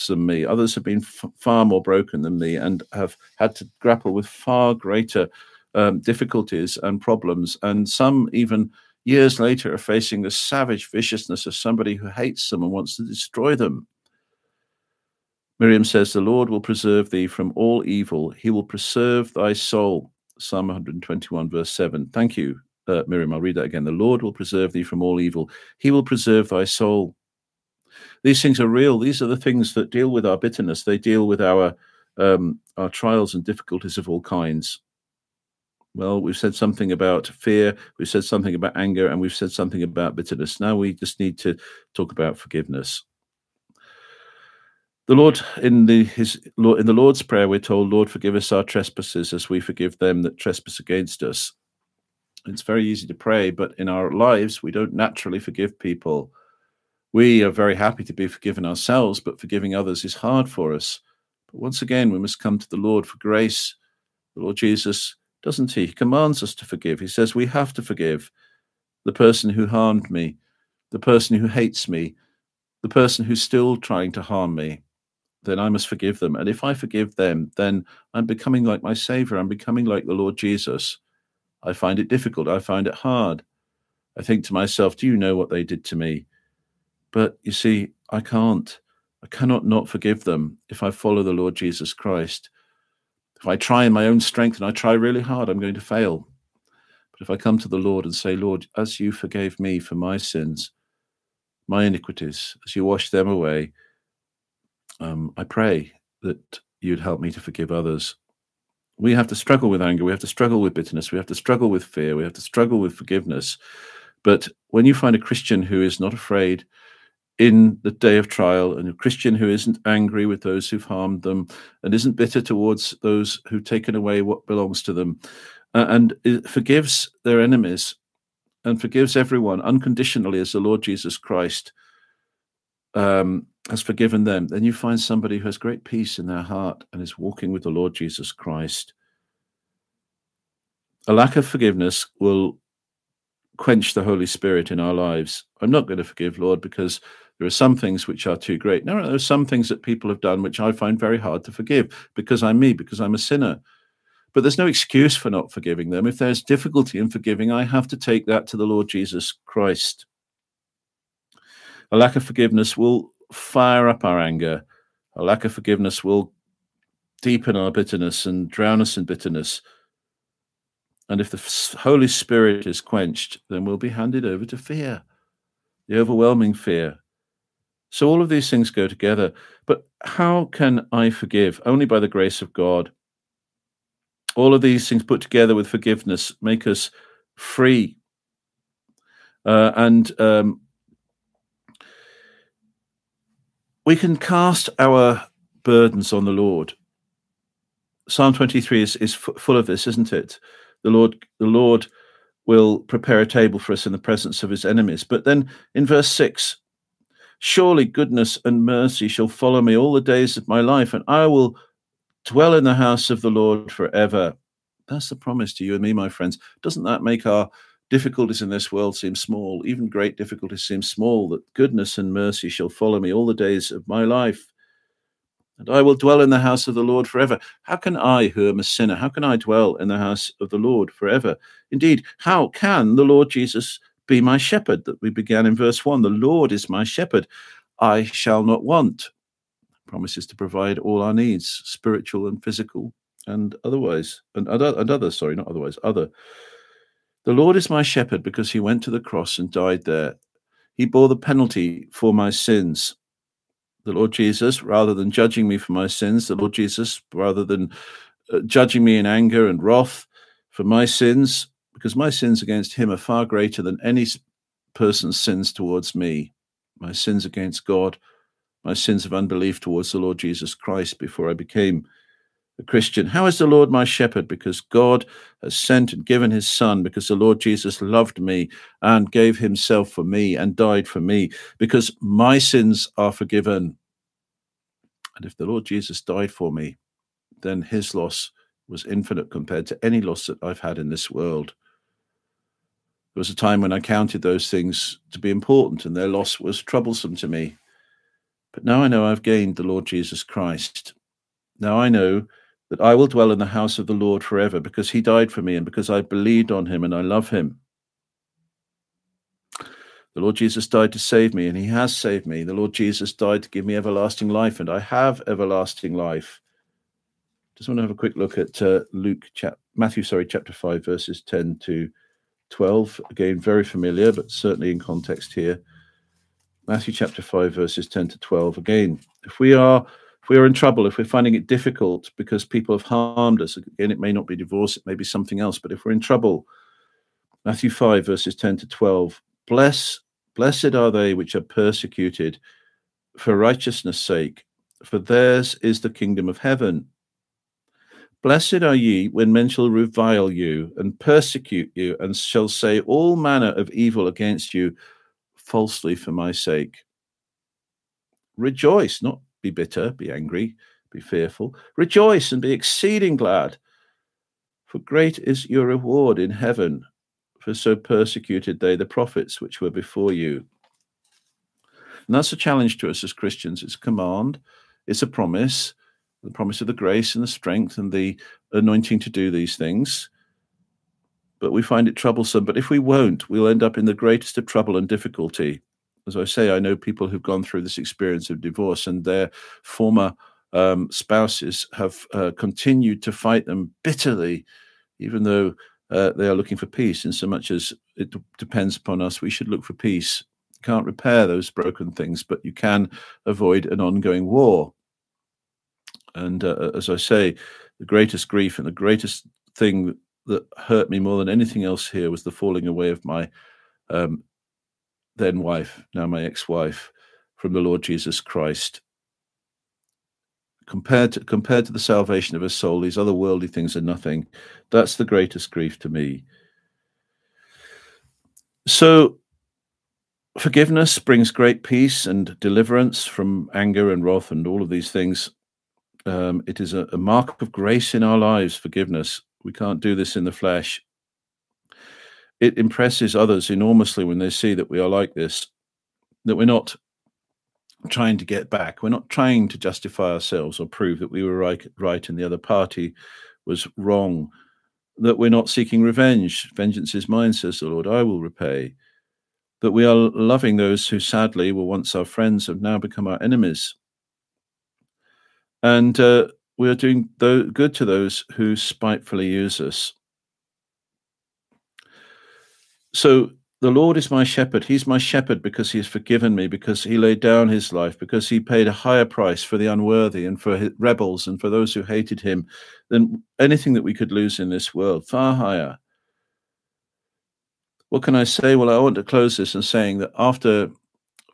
than me. Others have been f- far more broken than me and have had to grapple with far greater um, difficulties and problems, and some even years later are facing the savage viciousness of somebody who hates them and wants to destroy them. Miriam says, The Lord will preserve thee from all evil. He will preserve thy soul. Psalm 121, verse 7. Thank you, uh, Miriam. I'll read that again. The Lord will preserve thee from all evil. He will preserve thy soul. These things are real. These are the things that deal with our bitterness. They deal with our um, our trials and difficulties of all kinds. Well, we've said something about fear, we've said something about anger, and we've said something about bitterness. Now we just need to talk about forgiveness. The Lord in the his in the Lord's prayer, we're told, "Lord, forgive us our trespasses, as we forgive them that trespass against us." It's very easy to pray, but in our lives, we don't naturally forgive people. We are very happy to be forgiven ourselves, but forgiving others is hard for us. But once again, we must come to the Lord for grace. The Lord Jesus doesn't he? He commands us to forgive. He says we have to forgive the person who harmed me, the person who hates me, the person who's still trying to harm me. Then I must forgive them. And if I forgive them, then I'm becoming like my Savior. I'm becoming like the Lord Jesus. I find it difficult. I find it hard. I think to myself, do you know what they did to me? But you see, I can't. I cannot not forgive them if I follow the Lord Jesus Christ. If I try in my own strength and I try really hard, I'm going to fail. But if I come to the Lord and say, Lord, as you forgave me for my sins, my iniquities, as you wash them away, um, I pray that you'd help me to forgive others. We have to struggle with anger. We have to struggle with bitterness. We have to struggle with fear. We have to struggle with forgiveness. But when you find a Christian who is not afraid in the day of trial, and a Christian who isn't angry with those who've harmed them and isn't bitter towards those who've taken away what belongs to them, uh, and forgives their enemies and forgives everyone unconditionally as the Lord Jesus Christ um, has forgiven them, then you find somebody who has great peace in their heart and is walking with the Lord Jesus Christ. A lack of forgiveness will quench the Holy Spirit in our lives. I'm not going to forgive, Lord, because there are some things which are too great. There are some things that people have done which I find very hard to forgive because I'm me, because I'm a sinner. But there's no excuse for not forgiving them. If there's difficulty in forgiving, I have to take that to the Lord Jesus Christ. A lack of forgiveness will fire up our anger. A lack of forgiveness will deepen our bitterness and drown us in bitterness. And if the Holy Spirit is quenched, then we'll be handed over to fear, the overwhelming fear so all of these things go together. But how can I forgive? Only by the grace of God. All of these things put together with forgiveness make us free. Uh, and um, we can cast our burdens on the Lord. Psalm 23 is, is f- full of this, isn't it? The Lord, the Lord will prepare a table for us in the presence of his enemies. But then in verse 6, Surely goodness and mercy shall follow me all the days of my life, and I will dwell in the house of the Lord forever. That's the promise to you and me, my friends. Doesn't that make our difficulties in this world seem small? Even great difficulties seem small, that goodness and mercy shall follow me all the days of my life. And I will dwell in the house of the Lord forever. How can I, who am a sinner, how can I dwell in the house of the Lord forever? Indeed, how can the Lord Jesus be my shepherd that we began in verse 1? The Lord is my shepherd. I shall not want. Promises to provide all our needs, spiritual and physical, and otherwise, and other, and other, sorry, not otherwise, other. The Lord is my shepherd because he went to the cross and died there. He bore the penalty for my sins. The Lord Jesus, rather than judging me for my sins, the Lord Jesus, rather than uh, judging me in anger and wrath for my sins, because my sins against him are far greater than any person's sins towards me. My sins against God, my sins of unbelief towards the Lord Jesus Christ before I became a Christian. How is the Lord my shepherd? Because God has sent and given his Son, because the Lord Jesus loved me and gave himself for me and died for me, because my sins are forgiven. And if the Lord Jesus died for me, then his loss was infinite compared to any loss that I've had in this world. There was a time when I counted those things to be important, and their loss was troublesome to me. But now I know I've gained the Lord Jesus Christ. Now I know that I will dwell in the house of the Lord forever because he died for me and because I believed on him and I love him. The Lord Jesus died to save me and he has saved me. The Lord Jesus died to give me everlasting life and I have everlasting life. Just want to have a quick look at uh, Luke, chap- Matthew, sorry, chapter 5, verses 10 to 12. Again, very familiar, but certainly in context here. Matthew chapter 5, verses 10 to 12. Again, if we are if we are in trouble, if we're finding it difficult because people have harmed us, again, it may not be divorce, it may be something else, but if we're in trouble, Matthew 5, verses 10 to 12, bless, blessed are they which are persecuted for righteousness' sake, for theirs is the kingdom of heaven. Blessed are ye when men shall revile you and persecute you, and shall say all manner of evil against you falsely for my sake. Rejoice, not be bitter, be angry, be fearful. Rejoice and be exceeding glad, for great is your reward in heaven, for so persecuted they the prophets which were before you. And that's a challenge to us as Christians. It's a command, it's a promise, the promise of the grace and the strength and the anointing to do these things. But we find it troublesome. But if we won't, we'll end up in the greatest of trouble and difficulty as I say, I know people who've gone through this experience of divorce and their former um, spouses have uh, continued to fight them bitterly, even though uh, they are looking for peace. In so much as it depends upon us, we should look for peace. You can't repair those broken things, but you can avoid an ongoing war. And uh, as I say, the greatest grief and the greatest thing that hurt me more than anything else here was the falling away of my um, then wife, now my ex wife, from the Lord Jesus Christ. Compared to, compared to the salvation of a soul, these other worldly things are nothing. That's the greatest grief to me. So, forgiveness brings great peace and deliverance from anger and wrath and all of these things. Um, it is a, a mark of grace in our lives, forgiveness. We can't do this in the flesh it impresses others enormously when they see that we are like this, that we're not trying to get back. We're not trying to justify ourselves or prove that we were right, right and the other party was wrong. That we're not seeking revenge. Vengeance is mine, says the Lord, I will repay. That we are loving those who sadly were once our friends have now become our enemies. And uh, we are doing good to those who spitefully use us. So the Lord is my shepherd. He's my shepherd because he has forgiven me, because he laid down his life, because he paid a higher price for the unworthy and for rebels and for those who hated him than anything that we could lose in this world, far higher. What can I say? Well, I want to close this and saying that after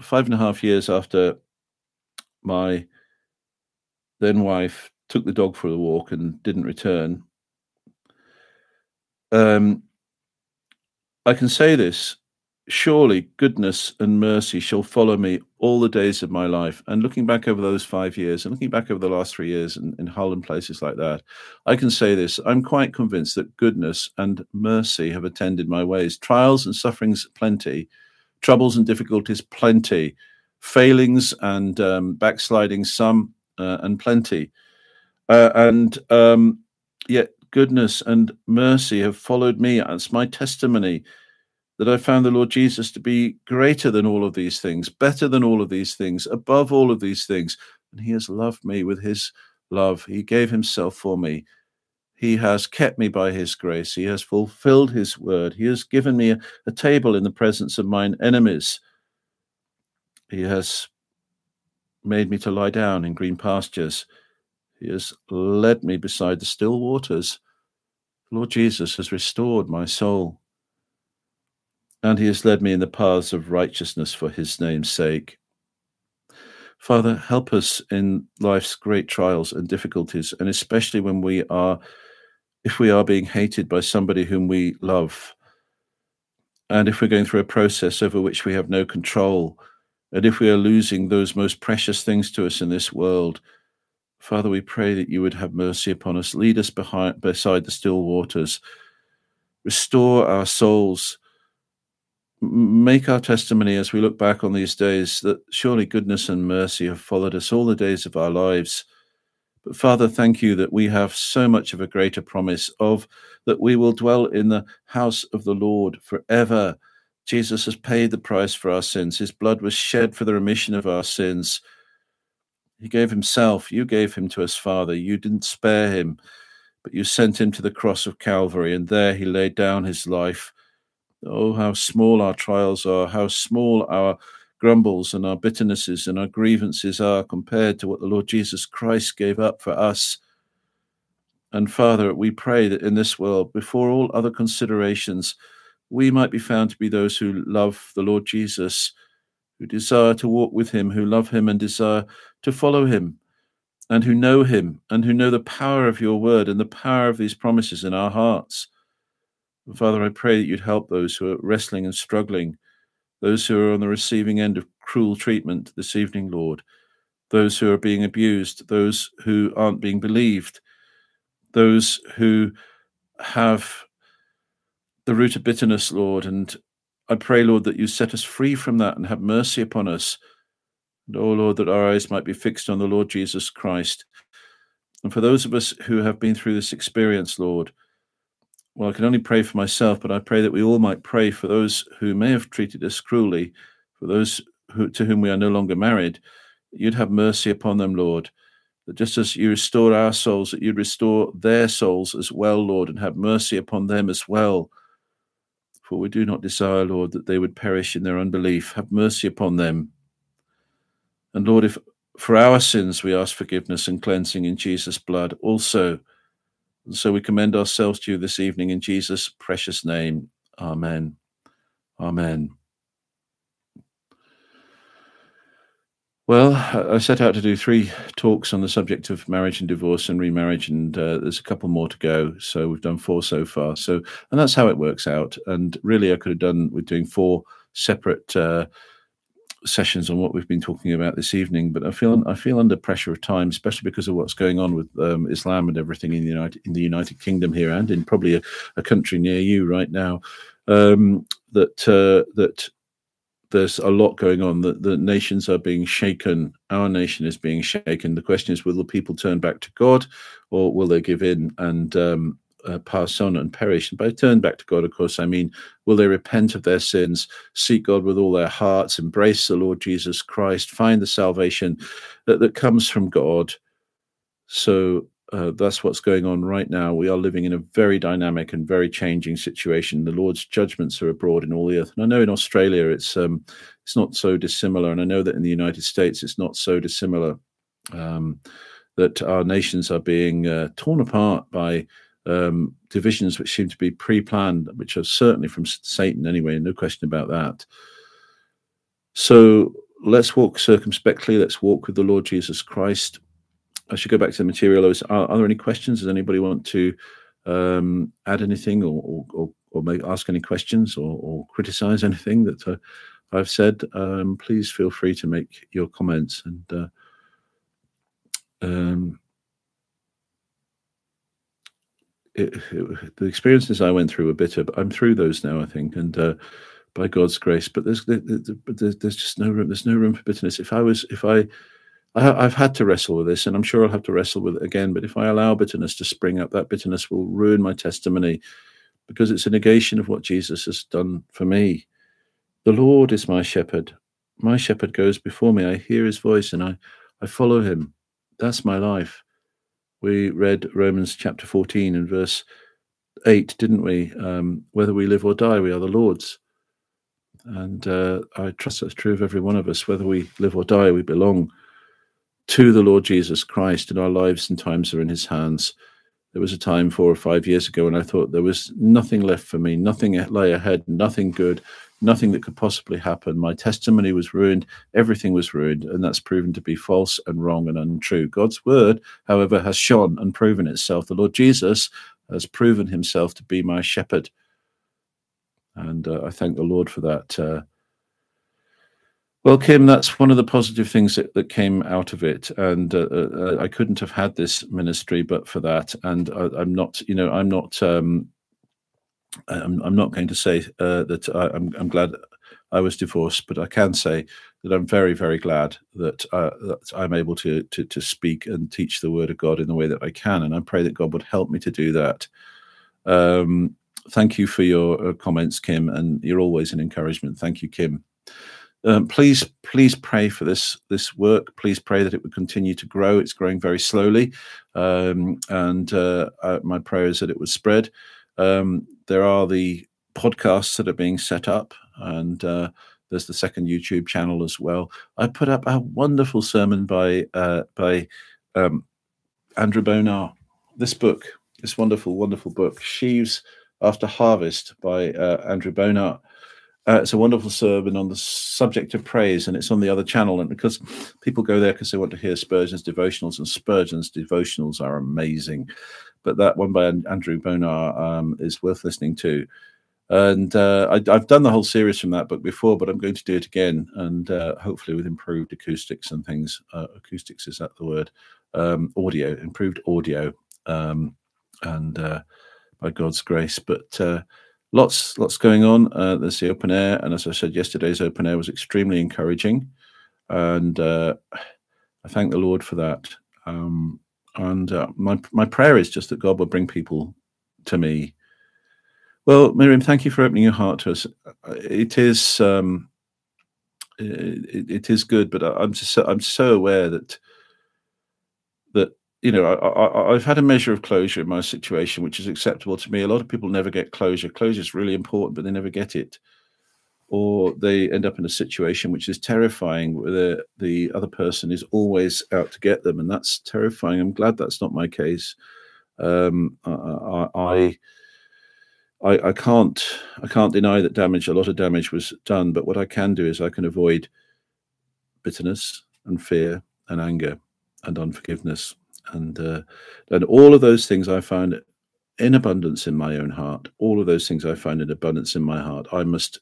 five and a half years after my then wife took the dog for a walk and didn't return, um, I can say this Surely goodness and mercy shall follow me all the days of my life. And looking back over those five years and looking back over the last three years in, in Hull and places like that, I can say this I'm quite convinced that goodness and mercy have attended my ways. Trials and sufferings, plenty. Troubles and difficulties, plenty. Failings and um, backsliding, some uh, and plenty. Uh, and um, yet goodness and mercy have followed me. It's my testimony that I found the Lord Jesus to be greater than all of these things, better than all of these things, above all of these things. And He has loved me with His love. He gave Himself for me. He has kept me by His grace. He has fulfilled His word. He has given me a, a table in the presence of mine enemies. He has made me to lie down in green pastures. He has led me beside the still waters. Lord Jesus has restored my soul and he has led me in the paths of righteousness for his name's sake. Father, help us in life's great trials and difficulties, and especially when we are, if we are being hated by somebody whom we love, and if we're going through a process over which we have no control, and if we are losing those most precious things to us in this world, Father, we pray that you would have mercy upon us, lead us behind, beside the still waters, restore our souls make our testimony as we look back on these days that surely goodness and mercy have followed us all the days of our lives. But Father, thank you that we have so much of a greater promise of that we will dwell in the house of the Lord forever. Jesus has paid the price for our sins. His blood was shed for the remission of our sins. He gave himself. You gave him to us, Father. You didn't spare him, but you sent him to the cross of Calvary, and there he laid down his life Oh, how small our trials are, how small our grumbles and our bitternesses and our grievances are compared to what the Lord Jesus Christ gave up for us. And Father, we pray that in this world, before all other considerations, we might be found to be those who love the Lord Jesus, who desire to walk with him, who love him and desire to follow him, and who know him, and who know the power of your word and the power of these promises in our hearts. Father, I pray that you'd help those who are wrestling and struggling, those who are on the receiving end of cruel treatment this evening, Lord, those who are being abused, those who aren't being believed, those who have the root of bitterness, Lord. And I pray, Lord, that you set us free from that and have mercy upon us. And, oh, Lord, that our eyes might be fixed on the Lord Jesus Christ. And for those of us who have been through this experience, Lord, well, I can only pray for myself, but I pray that we all might pray for those who may have treated us cruelly, for those who, to whom we are no longer married. You'd have mercy upon them, Lord. That just as you restore our souls, that you'd restore their souls as well, Lord, and have mercy upon them as well. For we do not desire, Lord, that they would perish in their unbelief. Have mercy upon them. And Lord, if for our sins we ask forgiveness and cleansing in Jesus' blood, also so we commend ourselves to you this evening in Jesus' precious name. Amen. Amen. Well, I set out to do three talks on the subject of marriage and divorce and remarriage, and uh, there's a couple more to go. So we've done four so far. So, and that's how it works out. And really, I could have done with doing four separate uh, sessions on what we've been talking about this evening, but I feel I feel under pressure of time, especially because of what's going on with um, Islam and everything in the United in the United Kingdom here and in probably a, a country near you right now. Um, that uh, that there's a lot going on. That the nations are being shaken. Our nation is being shaken. The question is, will the people turn back to God, or will they give in and um, uh, pass on and perish. And by turn back to God, of course, I mean, will they repent of their sins, seek God with all their hearts, embrace the Lord Jesus Christ, find the salvation that, that comes from God? So uh, that's what's going on right now. We are living in a very dynamic and very changing situation. The Lord's judgments are abroad in all the earth. And I know in Australia it's um, it's not so dissimilar, and I know that in the United States it's not so dissimilar. Um, that our nations are being uh, torn apart by um, divisions which seem to be pre-planned, which are certainly from Satan anyway, no question about that. So let's walk circumspectly. Let's walk with the Lord Jesus Christ. I should go back to the material. Are, are there any questions? Does anybody want to um, add anything or, or, or may ask any questions or, or criticize anything that uh, I've said, um, please feel free to make your comments. And uh, um, it, it, the experiences I went through were bitter, but I'm through those now, I think, and uh, by God's grace. But there's, there's there's just no room. There's no room for bitterness. If I was, if I, I have had to wrestle with this, and I'm sure I'll have to wrestle with it again. But if I allow bitterness to spring up, that bitterness will ruin my testimony, because it's a negation of what Jesus has done for me. The Lord is my shepherd. My shepherd goes before me. I hear his voice and I, I follow him. That's my life. We read Romans chapter 14 and verse 8, didn't we? Um, whether we live or die, we are the Lord's. And uh, I trust that's true of every one of us. Whether we live or die, we belong to the Lord Jesus Christ, and our lives and times are in his hands. There was a time four or five years ago when I thought there was nothing left for me, nothing lay ahead, nothing good, nothing that could possibly happen. My testimony was ruined, everything was ruined, and that's proven to be false and wrong and untrue. God's word, however, has shone and proven itself. The Lord Jesus has proven himself to be my shepherd. And uh, I thank the Lord for that. Uh, well, Kim, that's one of the positive things that, that came out of it, and uh, uh I couldn't have had this ministry but for that. And I, am not, you know, I'm not um, I'm, I'm not going to say uh, that I, am I'm, I'm glad I was divorced, but I can say that I'm very, very glad that, uh, that I'm able to, to, to speak and teach the Word of God in the way that I can, and I pray that God would help me to do that. Um, thank you for your uh, comments, Kim, and you're always an encouragement. Thank you, Kim. Um, please, please pray for this this work. Please pray that it would continue to grow. It's growing very slowly, um, and uh, uh, my prayer is that it would spread. Um, there are the podcasts that are being set up, and uh, there's the second YouTube channel as well. I put up a wonderful sermon by uh, by um, Andrew Bonar. This book, this wonderful, wonderful book, Sheaves After Harvest by uh, Andrew Bonar. Uh, it's a wonderful sermon on the subject of praise, and it's on the other channel. And because people go there because they want to hear Spurgeon's devotionals, and Spurgeon's devotionals are amazing but that one by Andrew Bonar um, is worth listening to. And uh, I, have done the whole series from that book before, but I'm going to do it again, and uh, hopefully with improved acoustics and things. Uh, acoustics is that the word? Um, audio, improved audio, um, and uh, by God's grace. But uh, lots, lots going on. Uh, there's the open air, and as I said, yesterday's open air was extremely encouraging, and I thank the Lord for that. Um, and uh, my my prayer is just that God will bring people to me. Well, Miriam, thank you for opening your heart to us. It is um, it, it is good, but I'm just so, I'm so aware that you know I, have had a measure of closure in my situation, which is acceptable to me. A lot of people never get closure. Closure is really important, but they never get it or they end up in a situation which is terrifying where the, the other person is always out to get them and that's terrifying i'm glad that's not my case um, I, I, I, I can't i can't deny that damage a lot of damage was done but what i can do is i can avoid bitterness and fear and anger and unforgiveness and uh, and all of those things i find in abundance in my own heart all of those things i find in abundance in my heart i must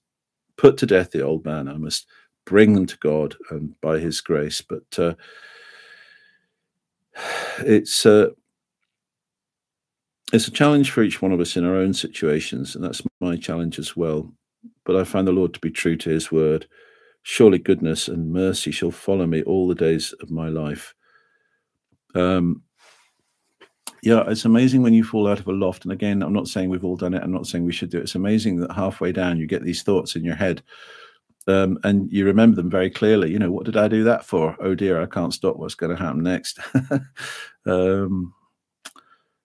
put to death the old man. I must bring them to God and by His grace. But uh, it's uh, it's a challenge for each one of us in our own situations, and that's my challenge as well. But I find the Lord to be true to His word. Surely goodness and mercy shall follow me all the days of my life. Um, yeah, it's amazing when you fall out of a loft. And again, I'm not saying we've all done it. I'm not saying we should do it. It's amazing that halfway down you get these thoughts in your head, um, and you remember them very clearly. You know, what did I do that for? Oh dear, I can't stop. What's going to happen next? (laughs) um,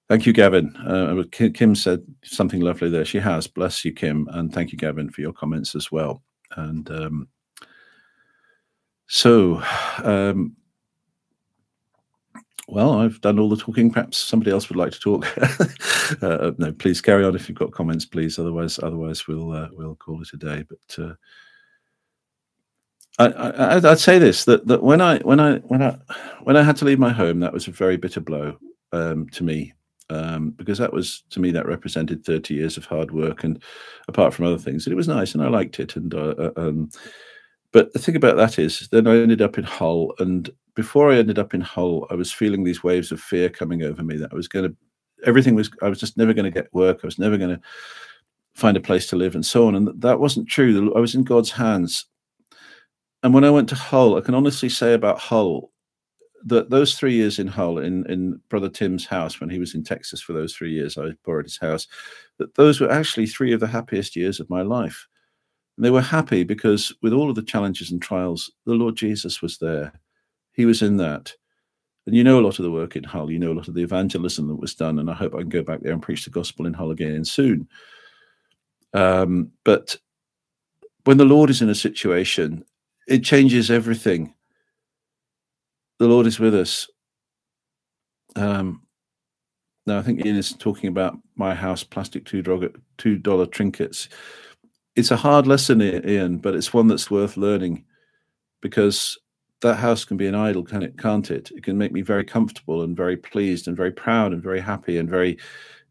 thank you, Gavin. Uh, Kim said something lovely there. She has. Bless you, Kim, and thank you, Gavin, for your comments as well. And um, so. (sighs) Um, well, I've done all the talking. Perhaps somebody else would like to talk. (laughs) uh, no, please carry on if you've got comments, please. Otherwise, otherwise we'll uh, we'll call it a day. But uh, I, would say this that that when I when I when I when I had to leave my home, that was a very bitter blow um, to me. um, because that was to me that represented 30 years of hard work and apart from other things it was nice and i liked it and uh, uh, um, but the thing about that is then i ended up in hull and before i ended up in hull i was feeling these waves of fear coming over me that i was going to everything was i was just never going to get work i was never going to find a place to live and so on and that wasn't true i was in god's hands and when i went to hull i can honestly say about hull that those three years in Hull, in in Brother Tim's house when he was in Texas for those three years, I borrowed his house. That those were actually three of the happiest years of my life. And they were happy because with all of the challenges and trials, the Lord Jesus was there. He was in that. And you know a lot of the work in Hull, you know a lot of the evangelism that was done, and I hope I can go back there and preach the gospel in Hull again soon. Um, but when the Lord is in a situation, it changes everything the Lord is with us. Um, now, I think Ian is talking about my house plastic two dollar trinkets. It's a hard lesson, Ian, but it's one that's worth learning because that house can be an idol, can it? Can't it? It can make me very comfortable and very pleased and very proud and very happy and very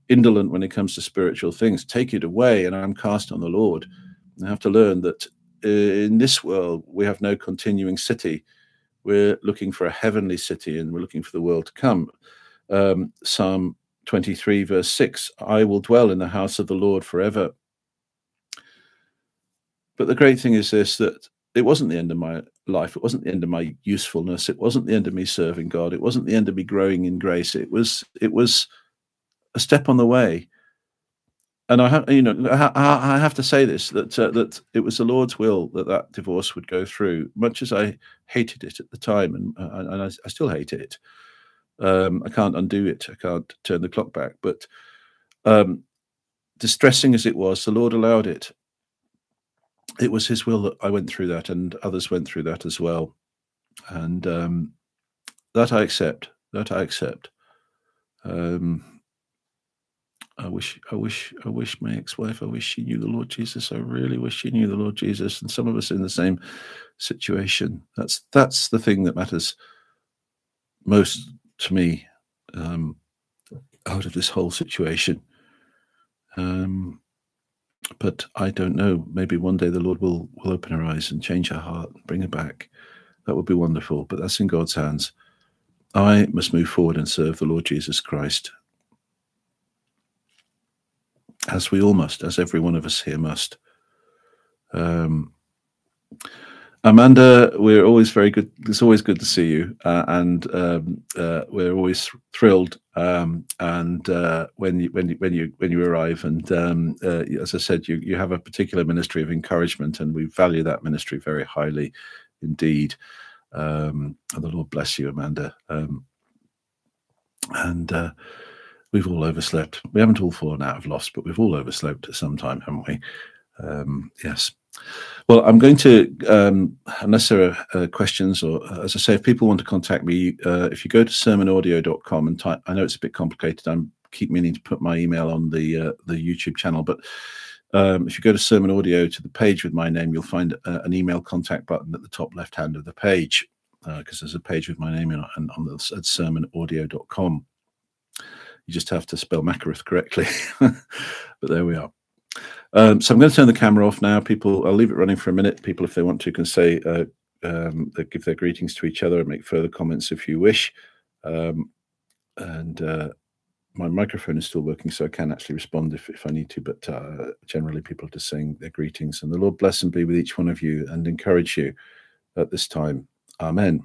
indolent when it comes to spiritual things. Take it away, and I'm cast on the Lord. I have to learn that uh, in this world we have no continuing city we're looking for a heavenly city and we're looking for the world to come. Um, Psalm 23, verse 6 I will dwell in the house of the Lord forever. But the great thing is this that it wasn't the end of my life. It wasn't the end of my usefulness. It wasn't the end of me serving God. It wasn't the end of me growing in grace. It was it was a step on the way and I have, you know, I, have to say this that uh, that it was the Lord's will that that divorce would go through. Much as I hated it at the time, and uh, and I, I still hate it. Um, I can't undo it. I can't turn the clock back. But um, distressing as it was, the Lord allowed it. It was His will that I went through that, and others went through that as well. And um, that I accept. That I accept. Um, I wish, I wish, I wish my ex-wife. I wish she knew the Lord Jesus. I really wish she knew the Lord Jesus. And some of us in the same situation. That's that's the thing that matters most to me um, out of this whole situation. Um, but I don't know. Maybe one day the Lord will will open her eyes and change her heart, and bring her back. That would be wonderful. But that's in God's hands. I must move forward and serve the Lord Jesus Christ as we all must, as every one of us here must. Um, Amanda, we're always very good. It's always good to see you, uh, and um, uh, we're always thrilled. Um, and uh, when you when you when you when you arrive, and um, uh, as I said, you you have a particular ministry of encouragement, and we value that ministry very highly, indeed. Um, and the Lord bless you, Amanda. Um, and uh, we've all overslept. We haven't all fallen out of loss, but we've all overslept at some time, haven't we? Um, yes. Well, I'm going to, um, unless there are uh, questions, or as I say, if people want to contact me, uh, if you go to sermonaudio.com and type, I know it's a bit complicated. I'm keep meaning to put my email on the uh, the YouTube channel, but um, if you go to Sermon Audio to the page with my name, you'll find uh, an email contact button at the top left hand of the page because uh, there's a page with my name on, on the, at sermonaudio.com. You just have to spell Mackereth correctly. (laughs) but there we are. Um, so I'm going to turn the camera off now. People, I'll leave it running for a minute. People, if they want to, can say, uh, um, give their greetings to each other and make further comments if you wish. Um, and uh, my microphone is still working, so I can actually respond if, if I need to. But uh, generally, people are just saying their greetings. And the Lord bless and be with each one of you and encourage you at this time. Amen.